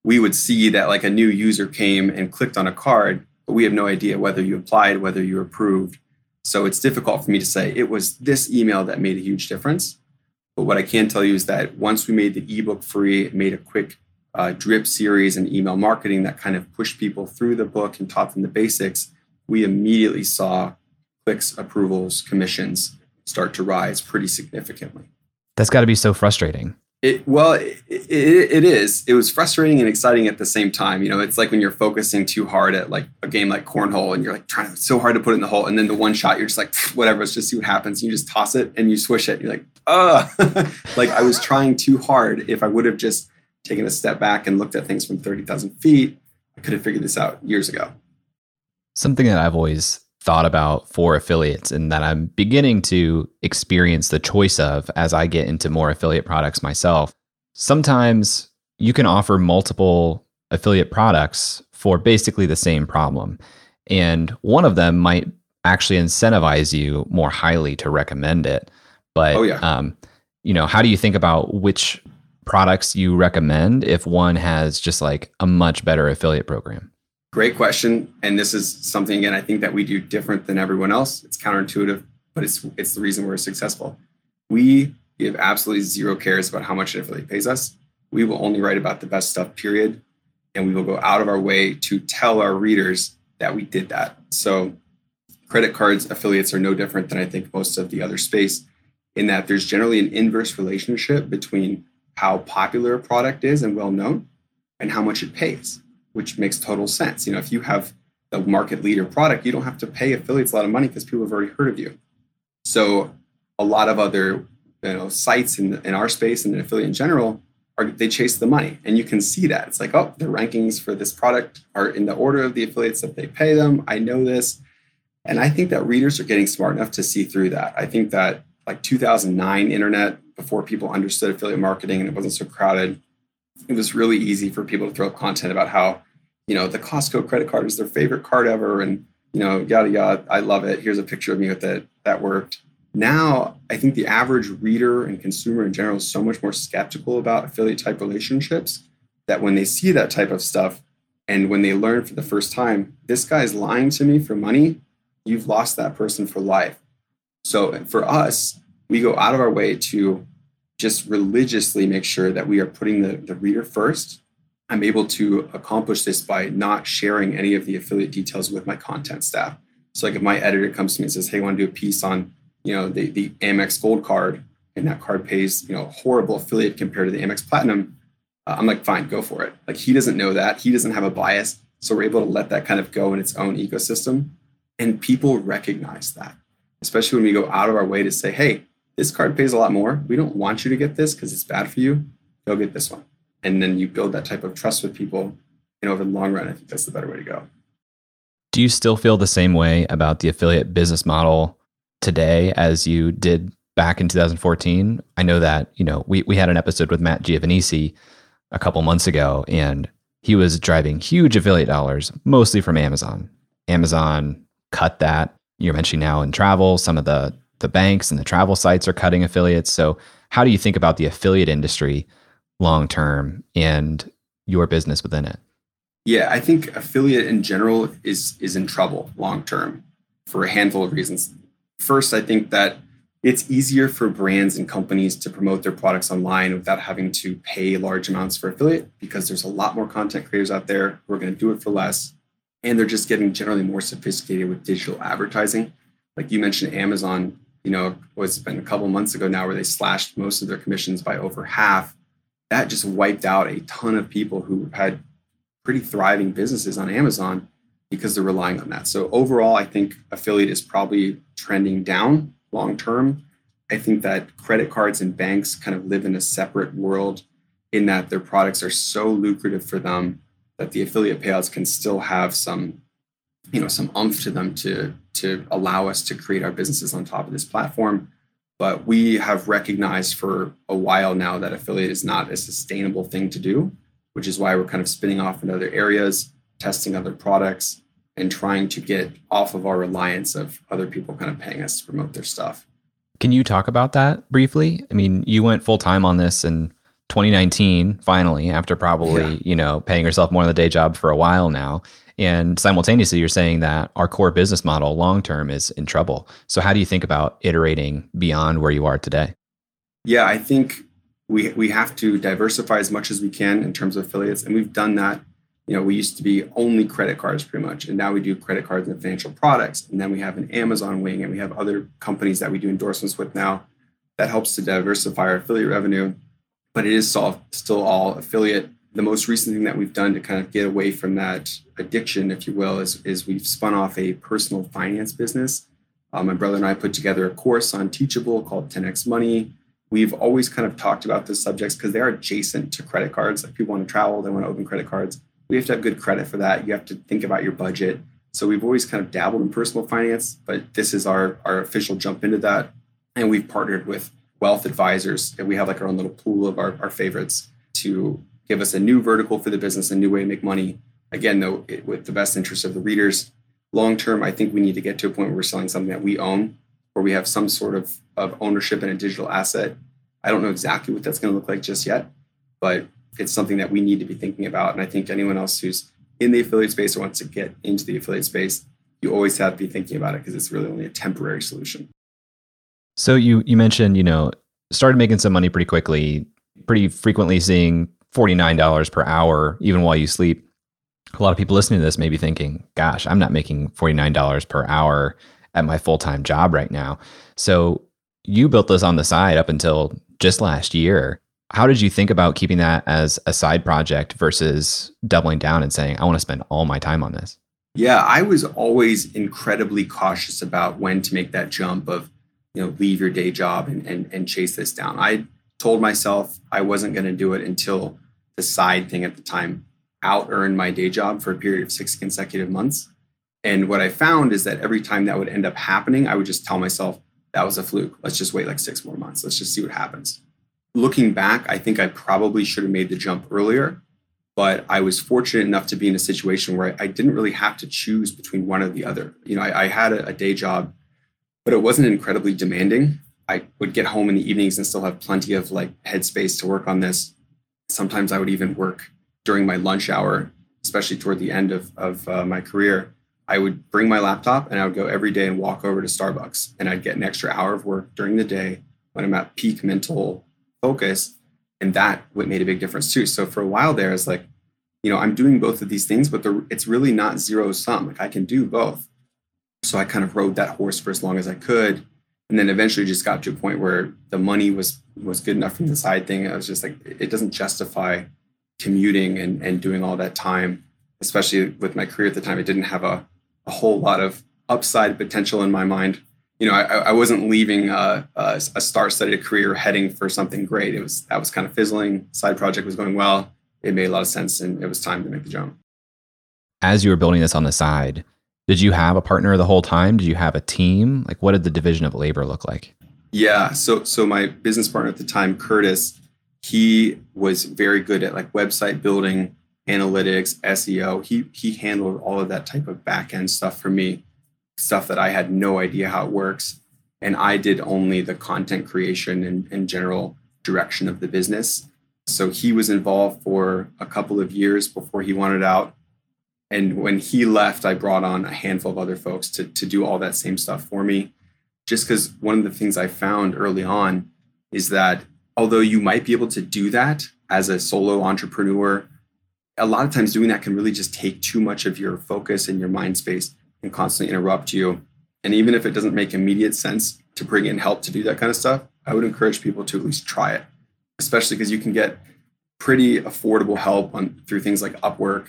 we would see that like a new user came and clicked on a card, but we have no idea whether you applied, whether you approved. So it's difficult for me to say it was this email that made a huge difference. But what I can tell you is that once we made the ebook free, made a quick uh, drip series and email marketing that kind of pushed people through the book and taught them the basics, we immediately saw clicks, approvals, commissions start to rise pretty significantly. That's got to be so frustrating. It, well, it, it, it is. It was frustrating and exciting at the same time. You know, it's like when you're focusing too hard at like a game like cornhole, and you're like trying so hard to put it in the hole, and then the one shot, you're just like, whatever. Let's just see what happens. You just toss it and you swish it. You're like, oh, like I was trying too hard. If I would have just taken a step back and looked at things from thirty thousand feet, I could have figured this out years ago. Something that I've always thought about for affiliates and that I'm beginning to experience the choice of as I get into more affiliate products myself. Sometimes you can offer multiple affiliate products for basically the same problem. And one of them might actually incentivize you more highly to recommend it. But, oh, yeah. um, you know, how do you think about which products you recommend if one has just like a much better affiliate program? Great question. And this is something again I think that we do different than everyone else. It's counterintuitive, but it's it's the reason we're successful. We give absolutely zero cares about how much an affiliate pays us. we will only write about the best stuff, period. And we will go out of our way to tell our readers that we did that. So, credit cards affiliates are no different than I think most of the other space, in that there's generally an inverse relationship between how popular a product is and well known and how much it pays, which makes total sense. You know, if you have the market leader product, you don't have to pay affiliates a lot of money because people have already heard of you. So a lot of other you know sites in, in our space and in affiliate in general are they chase the money and you can see that it's like oh the rankings for this product are in the order of the affiliates that they pay them i know this and i think that readers are getting smart enough to see through that i think that like 2009 internet before people understood affiliate marketing and it wasn't so crowded it was really easy for people to throw up content about how you know the costco credit card is their favorite card ever and you know yada yada i love it. Here's a picture of me with it. That worked. Now, I think the average reader and consumer in general is so much more skeptical about affiliate type relationships that when they see that type of stuff and when they learn for the first time, this guy's lying to me for money, you've lost that person for life. So for us, we go out of our way to just religiously make sure that we are putting the, the reader first. I'm able to accomplish this by not sharing any of the affiliate details with my content staff. So, like if my editor comes to me and says, Hey, I want to do a piece on you know the, the Amex Gold card and that card pays you know horrible affiliate compared to the Amex Platinum, uh, I'm like fine, go for it. Like he doesn't know that he doesn't have a bias, so we're able to let that kind of go in its own ecosystem, and people recognize that, especially when we go out of our way to say, hey, this card pays a lot more. We don't want you to get this because it's bad for you. Go get this one, and then you build that type of trust with people. And over the long run, I think that's the better way to go. Do you still feel the same way about the affiliate business model today as you did back in 2014. I know that, you know, we, we had an episode with Matt Giovanisci a couple months ago, and he was driving huge affiliate dollars, mostly from Amazon. Amazon cut that. You're mentioning now in travel, some of the the banks and the travel sites are cutting affiliates. So how do you think about the affiliate industry long term and your business within it? Yeah, I think affiliate in general is is in trouble long term for a handful of reasons. First, I think that it's easier for brands and companies to promote their products online without having to pay large amounts for affiliate because there's a lot more content creators out there who are going to do it for less. And they're just getting generally more sophisticated with digital advertising. Like you mentioned, Amazon, you know, it was been a couple months ago now where they slashed most of their commissions by over half. That just wiped out a ton of people who had pretty thriving businesses on Amazon because they're relying on that. So overall, I think affiliate is probably trending down long term. I think that credit cards and banks kind of live in a separate world in that their products are so lucrative for them that the affiliate payouts can still have some you know some umph to them to to allow us to create our businesses on top of this platform but we have recognized for a while now that affiliate is not a sustainable thing to do which is why we're kind of spinning off in other areas testing other products and trying to get off of our reliance of other people kind of paying us to promote their stuff. Can you talk about that briefly? I mean, you went full time on this in 2019, finally, after probably, yeah. you know, paying yourself more than the day job for a while now. And simultaneously, you're saying that our core business model long term is in trouble. So, how do you think about iterating beyond where you are today? Yeah, I think we, we have to diversify as much as we can in terms of affiliates. And we've done that you know, we used to be only credit cards pretty much, and now we do credit cards and financial products. And then we have an Amazon wing, and we have other companies that we do endorsements with now that helps to diversify our affiliate revenue. But it is still all affiliate. The most recent thing that we've done to kind of get away from that addiction, if you will, is, is we've spun off a personal finance business. Um, my brother and I put together a course on Teachable called 10x Money. We've always kind of talked about those subjects because they're adjacent to credit cards. If people want to travel, they want to open credit cards we have to have good credit for that. You have to think about your budget. So we've always kind of dabbled in personal finance, but this is our, our official jump into that. And we've partnered with wealth advisors and we have like our own little pool of our, our favorites to give us a new vertical for the business, a new way to make money. Again, though, it, with the best interest of the readers. Long term, I think we need to get to a point where we're selling something that we own, where we have some sort of, of ownership in a digital asset. I don't know exactly what that's going to look like just yet, but it's something that we need to be thinking about. And I think anyone else who's in the affiliate space or wants to get into the affiliate space, you always have to be thinking about it because it's really only a temporary solution. So you you mentioned, you know, started making some money pretty quickly, pretty frequently seeing $49 per hour, even while you sleep, a lot of people listening to this may be thinking, gosh, I'm not making $49 per hour at my full time job right now. So you built this on the side up until just last year. How did you think about keeping that as a side project versus doubling down and saying, I want to spend all my time on this? Yeah, I was always incredibly cautious about when to make that jump of, you know, leave your day job and, and, and chase this down. I told myself I wasn't going to do it until the side thing at the time out earned my day job for a period of six consecutive months. And what I found is that every time that would end up happening, I would just tell myself, that was a fluke. Let's just wait like six more months. Let's just see what happens. Looking back, I think I probably should have made the jump earlier, but I was fortunate enough to be in a situation where I didn't really have to choose between one or the other. You know, I, I had a, a day job, but it wasn't incredibly demanding. I would get home in the evenings and still have plenty of like headspace to work on this. Sometimes I would even work during my lunch hour, especially toward the end of, of uh, my career. I would bring my laptop and I would go every day and walk over to Starbucks and I'd get an extra hour of work during the day when I'm at peak mental focus. And that what made a big difference too. So for a while there, it's like, you know, I'm doing both of these things, but the, it's really not zero sum. Like I can do both. So I kind of rode that horse for as long as I could. And then eventually just got to a point where the money was was good enough from the side thing. I was just like, it doesn't justify commuting and, and doing all that time, especially with my career at the time. It didn't have a a whole lot of upside potential in my mind. You know, I, I wasn't leaving a, a, a star-studded career heading for something great. It was that was kind of fizzling. Side project was going well. It made a lot of sense, and it was time to make the jump. As you were building this on the side, did you have a partner the whole time? Did you have a team? Like, what did the division of labor look like? Yeah, so so my business partner at the time, Curtis, he was very good at like website building analytics, SEO. He he handled all of that type of back end stuff for me, stuff that I had no idea how it works. And I did only the content creation and, and general direction of the business. So he was involved for a couple of years before he wanted out. And when he left, I brought on a handful of other folks to, to do all that same stuff for me. Just because one of the things I found early on is that although you might be able to do that as a solo entrepreneur a lot of times doing that can really just take too much of your focus and your mind space and constantly interrupt you. And even if it doesn't make immediate sense to bring in help to do that kind of stuff, I would encourage people to at least try it, especially because you can get pretty affordable help on through things like Upwork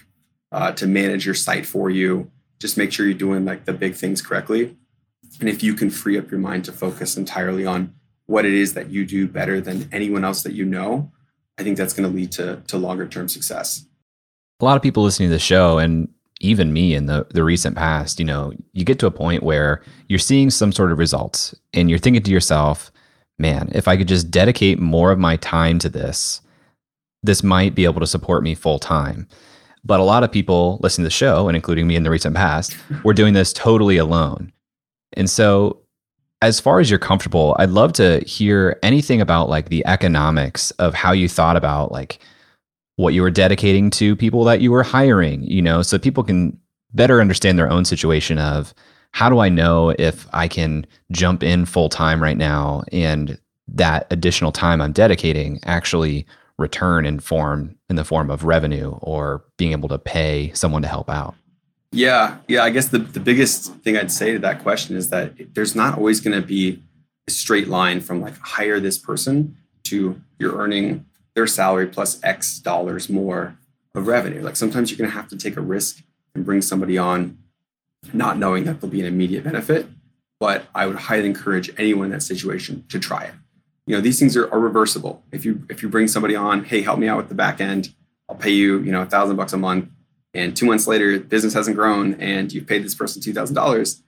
uh, to manage your site for you. Just make sure you're doing like the big things correctly. And if you can free up your mind to focus entirely on what it is that you do better than anyone else that you know, I think that's going to lead to, to longer term success a lot of people listening to the show and even me in the, the recent past, you know, you get to a point where you're seeing some sort of results and you're thinking to yourself, man, if I could just dedicate more of my time to this, this might be able to support me full time. But a lot of people listening to the show, and including me in the recent past, were doing this totally alone. And so, as far as you're comfortable, I'd love to hear anything about like the economics of how you thought about like what you were dedicating to people that you were hiring, you know, so people can better understand their own situation of how do I know if I can jump in full time right now and that additional time I'm dedicating actually return in form in the form of revenue or being able to pay someone to help out? Yeah, yeah. I guess the, the biggest thing I'd say to that question is that there's not always going to be a straight line from like hire this person to you're earning their salary plus X dollars more of revenue. Like sometimes you're going to have to take a risk and bring somebody on, not knowing that there'll be an immediate benefit. But I would highly encourage anyone in that situation to try it. You know, these things are, are reversible. If you if you bring somebody on, hey, help me out with the back end, I'll pay you, you know, a thousand bucks a month. And two months later, business hasn't grown and you've paid this person two thousand dollars.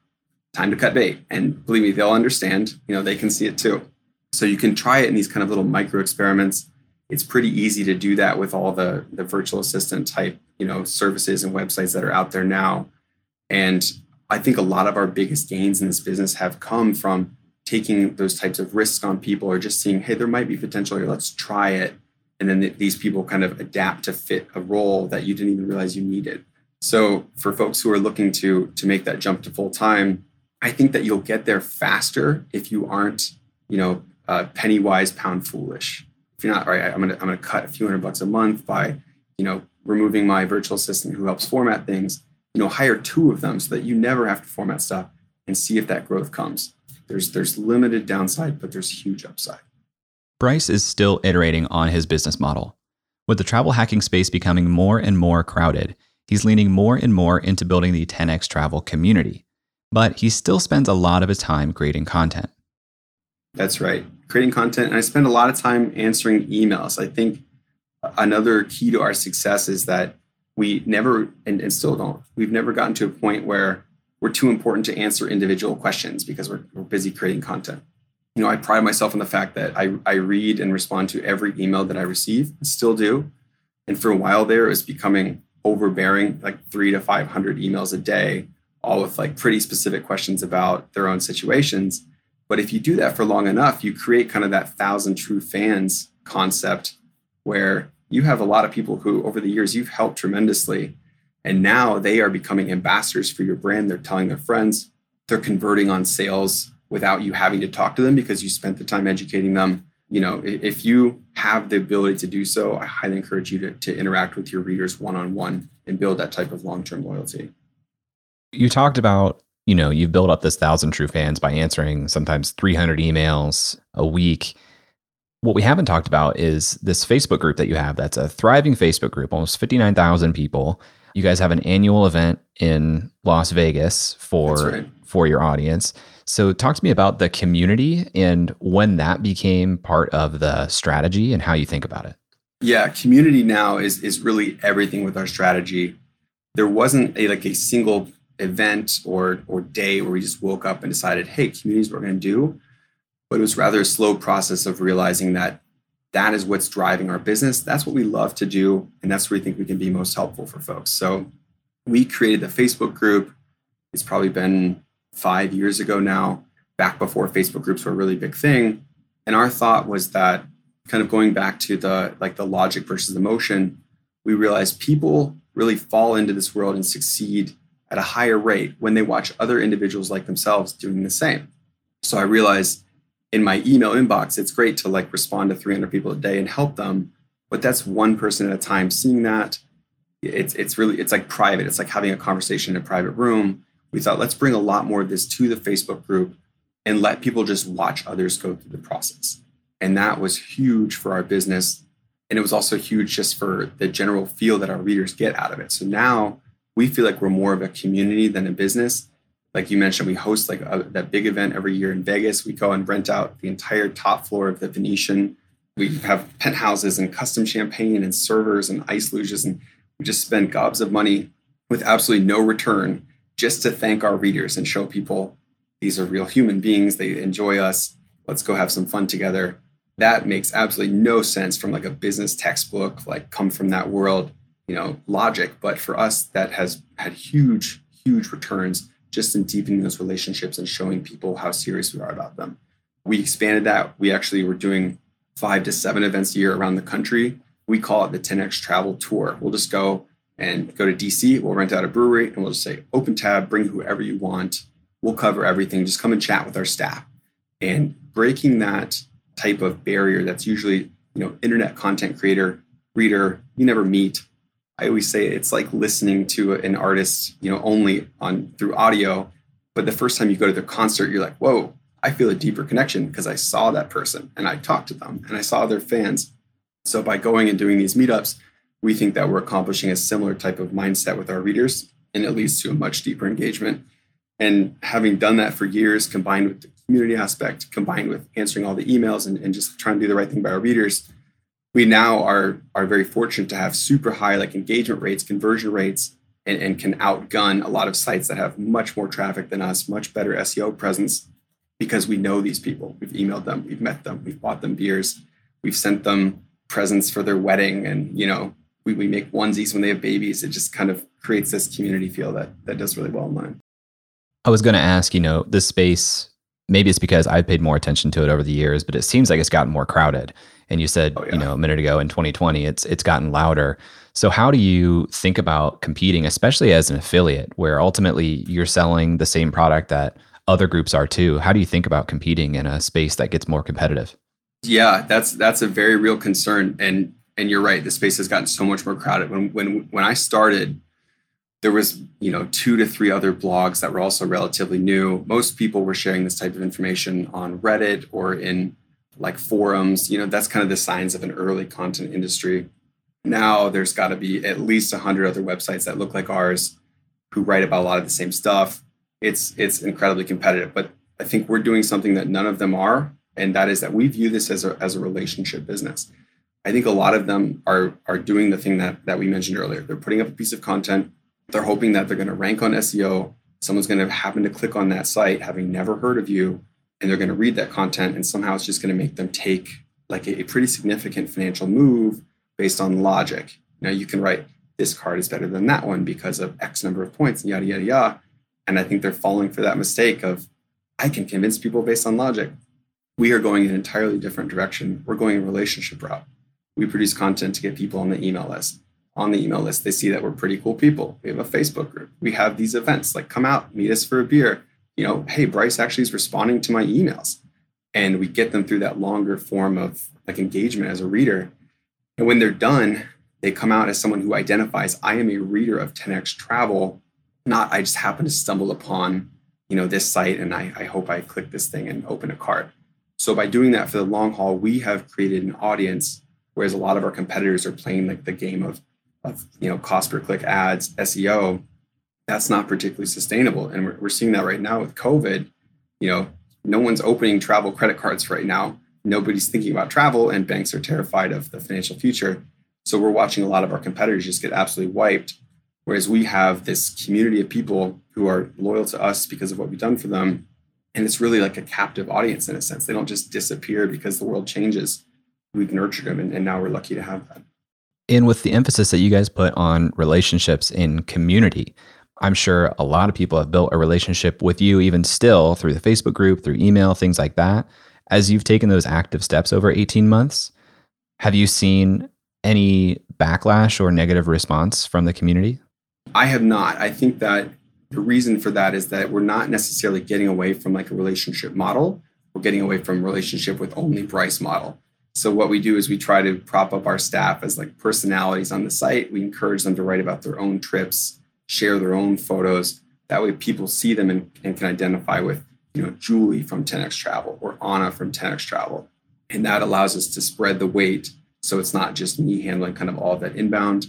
Time to cut bait. And believe me, they'll understand. You know, they can see it too. So you can try it in these kind of little micro experiments it's pretty easy to do that with all the the virtual assistant type you know services and websites that are out there now and i think a lot of our biggest gains in this business have come from taking those types of risks on people or just seeing hey there might be potential here let's try it and then th- these people kind of adapt to fit a role that you didn't even realize you needed so for folks who are looking to to make that jump to full time i think that you'll get there faster if you aren't you know uh, penny wise pound foolish If you're not, all right, I'm gonna I'm gonna cut a few hundred bucks a month by, you know, removing my virtual assistant who helps format things. You know, hire two of them so that you never have to format stuff and see if that growth comes. There's there's limited downside, but there's huge upside. Bryce is still iterating on his business model. With the travel hacking space becoming more and more crowded, he's leaning more and more into building the 10x travel community. But he still spends a lot of his time creating content. That's right. Creating content. And I spend a lot of time answering emails. I think another key to our success is that we never, and, and still don't, we've never gotten to a point where we're too important to answer individual questions because we're, we're busy creating content. You know, I pride myself on the fact that I, I read and respond to every email that I receive, still do. And for a while there, it was becoming overbearing, like three to 500 emails a day, all with like pretty specific questions about their own situations. But if you do that for long enough, you create kind of that thousand true fans concept where you have a lot of people who, over the years, you've helped tremendously and now they are becoming ambassadors for your brand. They're telling their friends, they're converting on sales without you having to talk to them because you spent the time educating them. You know, if you have the ability to do so, I highly encourage you to, to interact with your readers one on one and build that type of long term loyalty. You talked about, you know, you've built up this thousand true fans by answering sometimes 300 emails a week. What we haven't talked about is this Facebook group that you have. That's a thriving Facebook group, almost 59,000 people you guys have an annual event in Las Vegas for right. for your audience. So talk to me about the community and when that became part of the strategy and how you think about it. Yeah, community now is is really everything with our strategy. There wasn't a like a single event or or day where we just woke up and decided, hey, community is what we're going to do. But it was rather a slow process of realizing that that is what's driving our business. That's what we love to do. And that's where we think we can be most helpful for folks. So we created the Facebook group. It's probably been five years ago now, back before Facebook groups were a really big thing. And our thought was that kind of going back to the like the logic versus emotion, we realized people really fall into this world and succeed at a higher rate when they watch other individuals like themselves doing the same. So I realized in my email inbox, it's great to like respond to 300 people a day and help them, but that's one person at a time. Seeing that, it's it's really it's like private. It's like having a conversation in a private room. We thought let's bring a lot more of this to the Facebook group and let people just watch others go through the process. And that was huge for our business. And it was also huge just for the general feel that our readers get out of it. So now we feel like we're more of a community than a business like you mentioned, we host like a, that big event every year in Vegas. We go and rent out the entire top floor of the Venetian. We have penthouses and custom champagne and servers and ice luges, and we just spend gobs of money with absolutely no return just to thank our readers and show people these are real human beings. They enjoy us. Let's go have some fun together. That makes absolutely no sense from like a business textbook, like come from that world, you know, logic. But for us, that has had huge, huge returns just in deepening those relationships and showing people how serious we are about them. We expanded that. We actually were doing five to seven events a year around the country. We call it the 10X Travel Tour. We'll just go and go to DC, we'll rent out a brewery, and we'll just say, open tab, bring whoever you want. We'll cover everything. Just come and chat with our staff. And breaking that type of barrier that's usually, you know, internet content creator, reader, you never meet, I always say it's like listening to an artist, you know, only on through audio. But the first time you go to their concert, you're like, whoa, I feel a deeper connection because I saw that person and I talked to them and I saw their fans. So by going and doing these meetups, we think that we're accomplishing a similar type of mindset with our readers and it leads to a much deeper engagement. And having done that for years, combined with the community aspect, combined with answering all the emails and, and just trying to do the right thing by our readers, we now are are very fortunate to have super high like engagement rates, conversion rates, and, and can outgun a lot of sites that have much more traffic than us, much better SEO presence, because we know these people. We've emailed them, we've met them, we've bought them beers, we've sent them presents for their wedding, and you know we, we make onesies when they have babies. It just kind of creates this community feel that that does really well online. I was going to ask, you know, this space. Maybe it's because I've paid more attention to it over the years, but it seems like it's gotten more crowded. And you said, oh, yeah. you know, a minute ago in 2020, it's it's gotten louder. So how do you think about competing, especially as an affiliate, where ultimately you're selling the same product that other groups are too? How do you think about competing in a space that gets more competitive? Yeah, that's that's a very real concern, and and you're right. The space has gotten so much more crowded. When when when I started, there was you know two to three other blogs that were also relatively new. Most people were sharing this type of information on Reddit or in like forums. You know, that's kind of the signs of an early content industry. Now there's got to be at least a hundred other websites that look like ours who write about a lot of the same stuff. It's it's incredibly competitive, but I think we're doing something that none of them are, and that is that we view this as a, as a relationship business. I think a lot of them are are doing the thing that that we mentioned earlier. They're putting up a piece of content. They're hoping that they're going to rank on SEO. Someone's going to happen to click on that site, having never heard of you, and they're going to read that content, and somehow it's just going to make them take like a, a pretty significant financial move based on logic. Now you can write this card is better than that one because of X number of points, and yada yada yada. And I think they're falling for that mistake of I can convince people based on logic. We are going in an entirely different direction. We're going a relationship route. We produce content to get people on the email list. On the email list, they see that we're pretty cool people. We have a Facebook group. We have these events like come out, meet us for a beer. You know, hey, Bryce actually is responding to my emails. And we get them through that longer form of like engagement as a reader. And when they're done, they come out as someone who identifies, I am a reader of 10x travel, not I just happen to stumble upon you know this site and I, I hope I click this thing and open a cart. So by doing that for the long haul, we have created an audience, whereas a lot of our competitors are playing like the game of of you know cost per click ads, SEO. That's not particularly sustainable, and we're, we're seeing that right now with COVID. You know, no one's opening travel credit cards right now. Nobody's thinking about travel, and banks are terrified of the financial future. So we're watching a lot of our competitors just get absolutely wiped Whereas we have this community of people who are loyal to us because of what we've done for them. And it's really like a captive audience in a sense. They don't just disappear because the world changes. We've nurtured them, and, and now we're lucky to have that. And with the emphasis that you guys put on relationships in community, I'm sure a lot of people have built a relationship with you, even still through the Facebook group, through email, things like that. As you've taken those active steps over 18 months, have you seen any backlash or negative response from the community? I have not. I think that the reason for that is that we're not necessarily getting away from like a relationship model. We're getting away from relationship with only Bryce model. So what we do is we try to prop up our staff as like personalities on the site. We encourage them to write about their own trips, share their own photos. That way people see them and, and can identify with, you know, Julie from 10x Travel or Anna from 10x Travel. And that allows us to spread the weight. So it's not just me handling kind of all that inbound.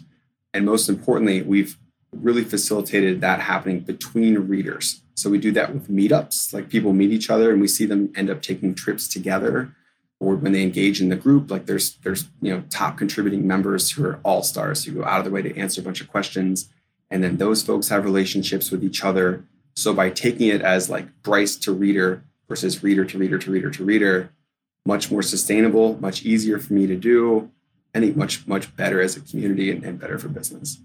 And most importantly, we've really facilitated that happening between readers. So we do that with meetups, like people meet each other and we see them end up taking trips together. Or when they engage in the group, like there's there's you know top contributing members who are all stars who go out of their way to answer a bunch of questions, and then those folks have relationships with each other. So by taking it as like Bryce to reader versus reader to reader to reader to reader, much more sustainable, much easier for me to do. I think much much better as a community and, and better for business.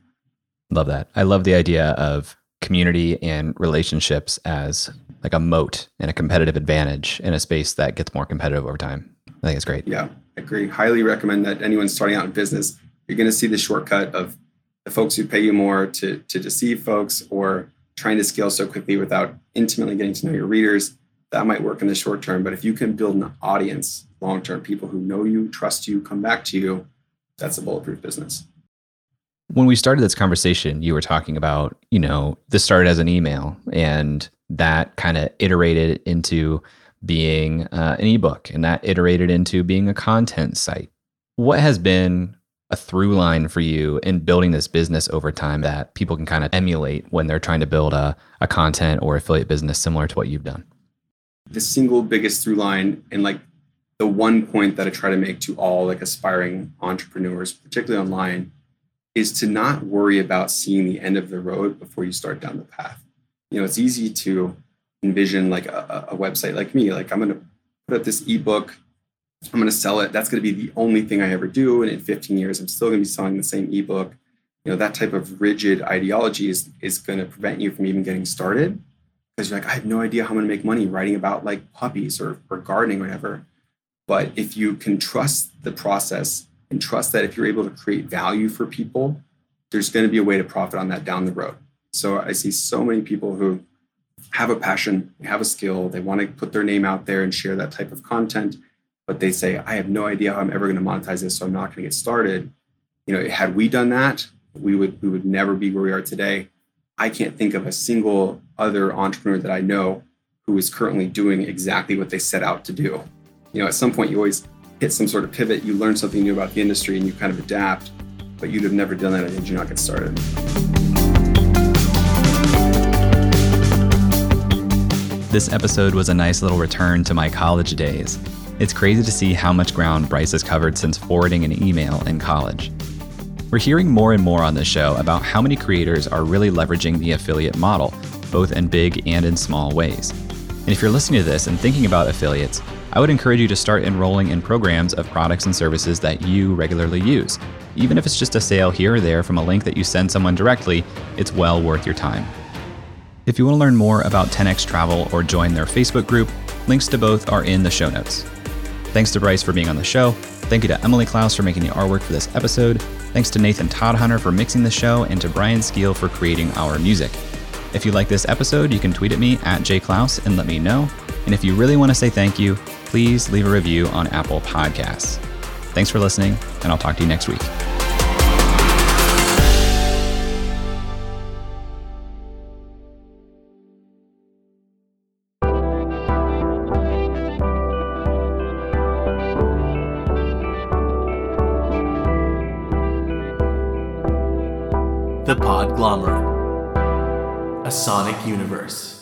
Love that. I love the idea of community and relationships as like a moat and a competitive advantage in a space that gets more competitive over time. I think it's great. Yeah, I agree. Highly recommend that anyone starting out in business, you're going to see the shortcut of the folks who pay you more to, to deceive folks or trying to scale so quickly without intimately getting to know your readers. That might work in the short term, but if you can build an audience long term, people who know you, trust you, come back to you, that's a bulletproof business. When we started this conversation, you were talking about, you know, this started as an email and that kind of iterated into being uh, an ebook and that iterated into being a content site. What has been a through line for you in building this business over time that people can kind of emulate when they're trying to build a, a content or affiliate business similar to what you've done? The single biggest through line and like the one point that I try to make to all like aspiring entrepreneurs, particularly online, is to not worry about seeing the end of the road before you start down the path. You know, it's easy to envision like a, a website like me, like I'm going to put up this ebook, I'm going to sell it. That's going to be the only thing I ever do. And in 15 years, I'm still going to be selling the same ebook. You know, that type of rigid ideology is, is going to prevent you from even getting started because you're like, I have no idea how I'm going to make money writing about like puppies or, or gardening or whatever. But if you can trust the process and trust that if you're able to create value for people, there's going to be a way to profit on that down the road. So I see so many people who have a passion, have a skill, they want to put their name out there and share that type of content, but they say, I have no idea how I'm ever going to monetize this, so I'm not going to get started. You know, had we done that, we would we would never be where we are today. I can't think of a single other entrepreneur that I know who is currently doing exactly what they set out to do. You know, at some point you always hit some sort of pivot, you learn something new about the industry and you kind of adapt, but you'd have never done that had you not get started. This episode was a nice little return to my college days. It's crazy to see how much ground Bryce has covered since forwarding an email in college. We're hearing more and more on this show about how many creators are really leveraging the affiliate model, both in big and in small ways. And if you're listening to this and thinking about affiliates, I would encourage you to start enrolling in programs of products and services that you regularly use. Even if it's just a sale here or there from a link that you send someone directly, it's well worth your time. If you want to learn more about 10x Travel or join their Facebook group, links to both are in the show notes. Thanks to Bryce for being on the show. Thank you to Emily Clouse for making the artwork for this episode. Thanks to Nathan Todhunter for mixing the show and to Brian Skeel for creating our music. If you like this episode, you can tweet at me at jayclouse and let me know. And if you really want to say thank you, please leave a review on Apple Podcasts. Thanks for listening, and I'll talk to you next week. Universe.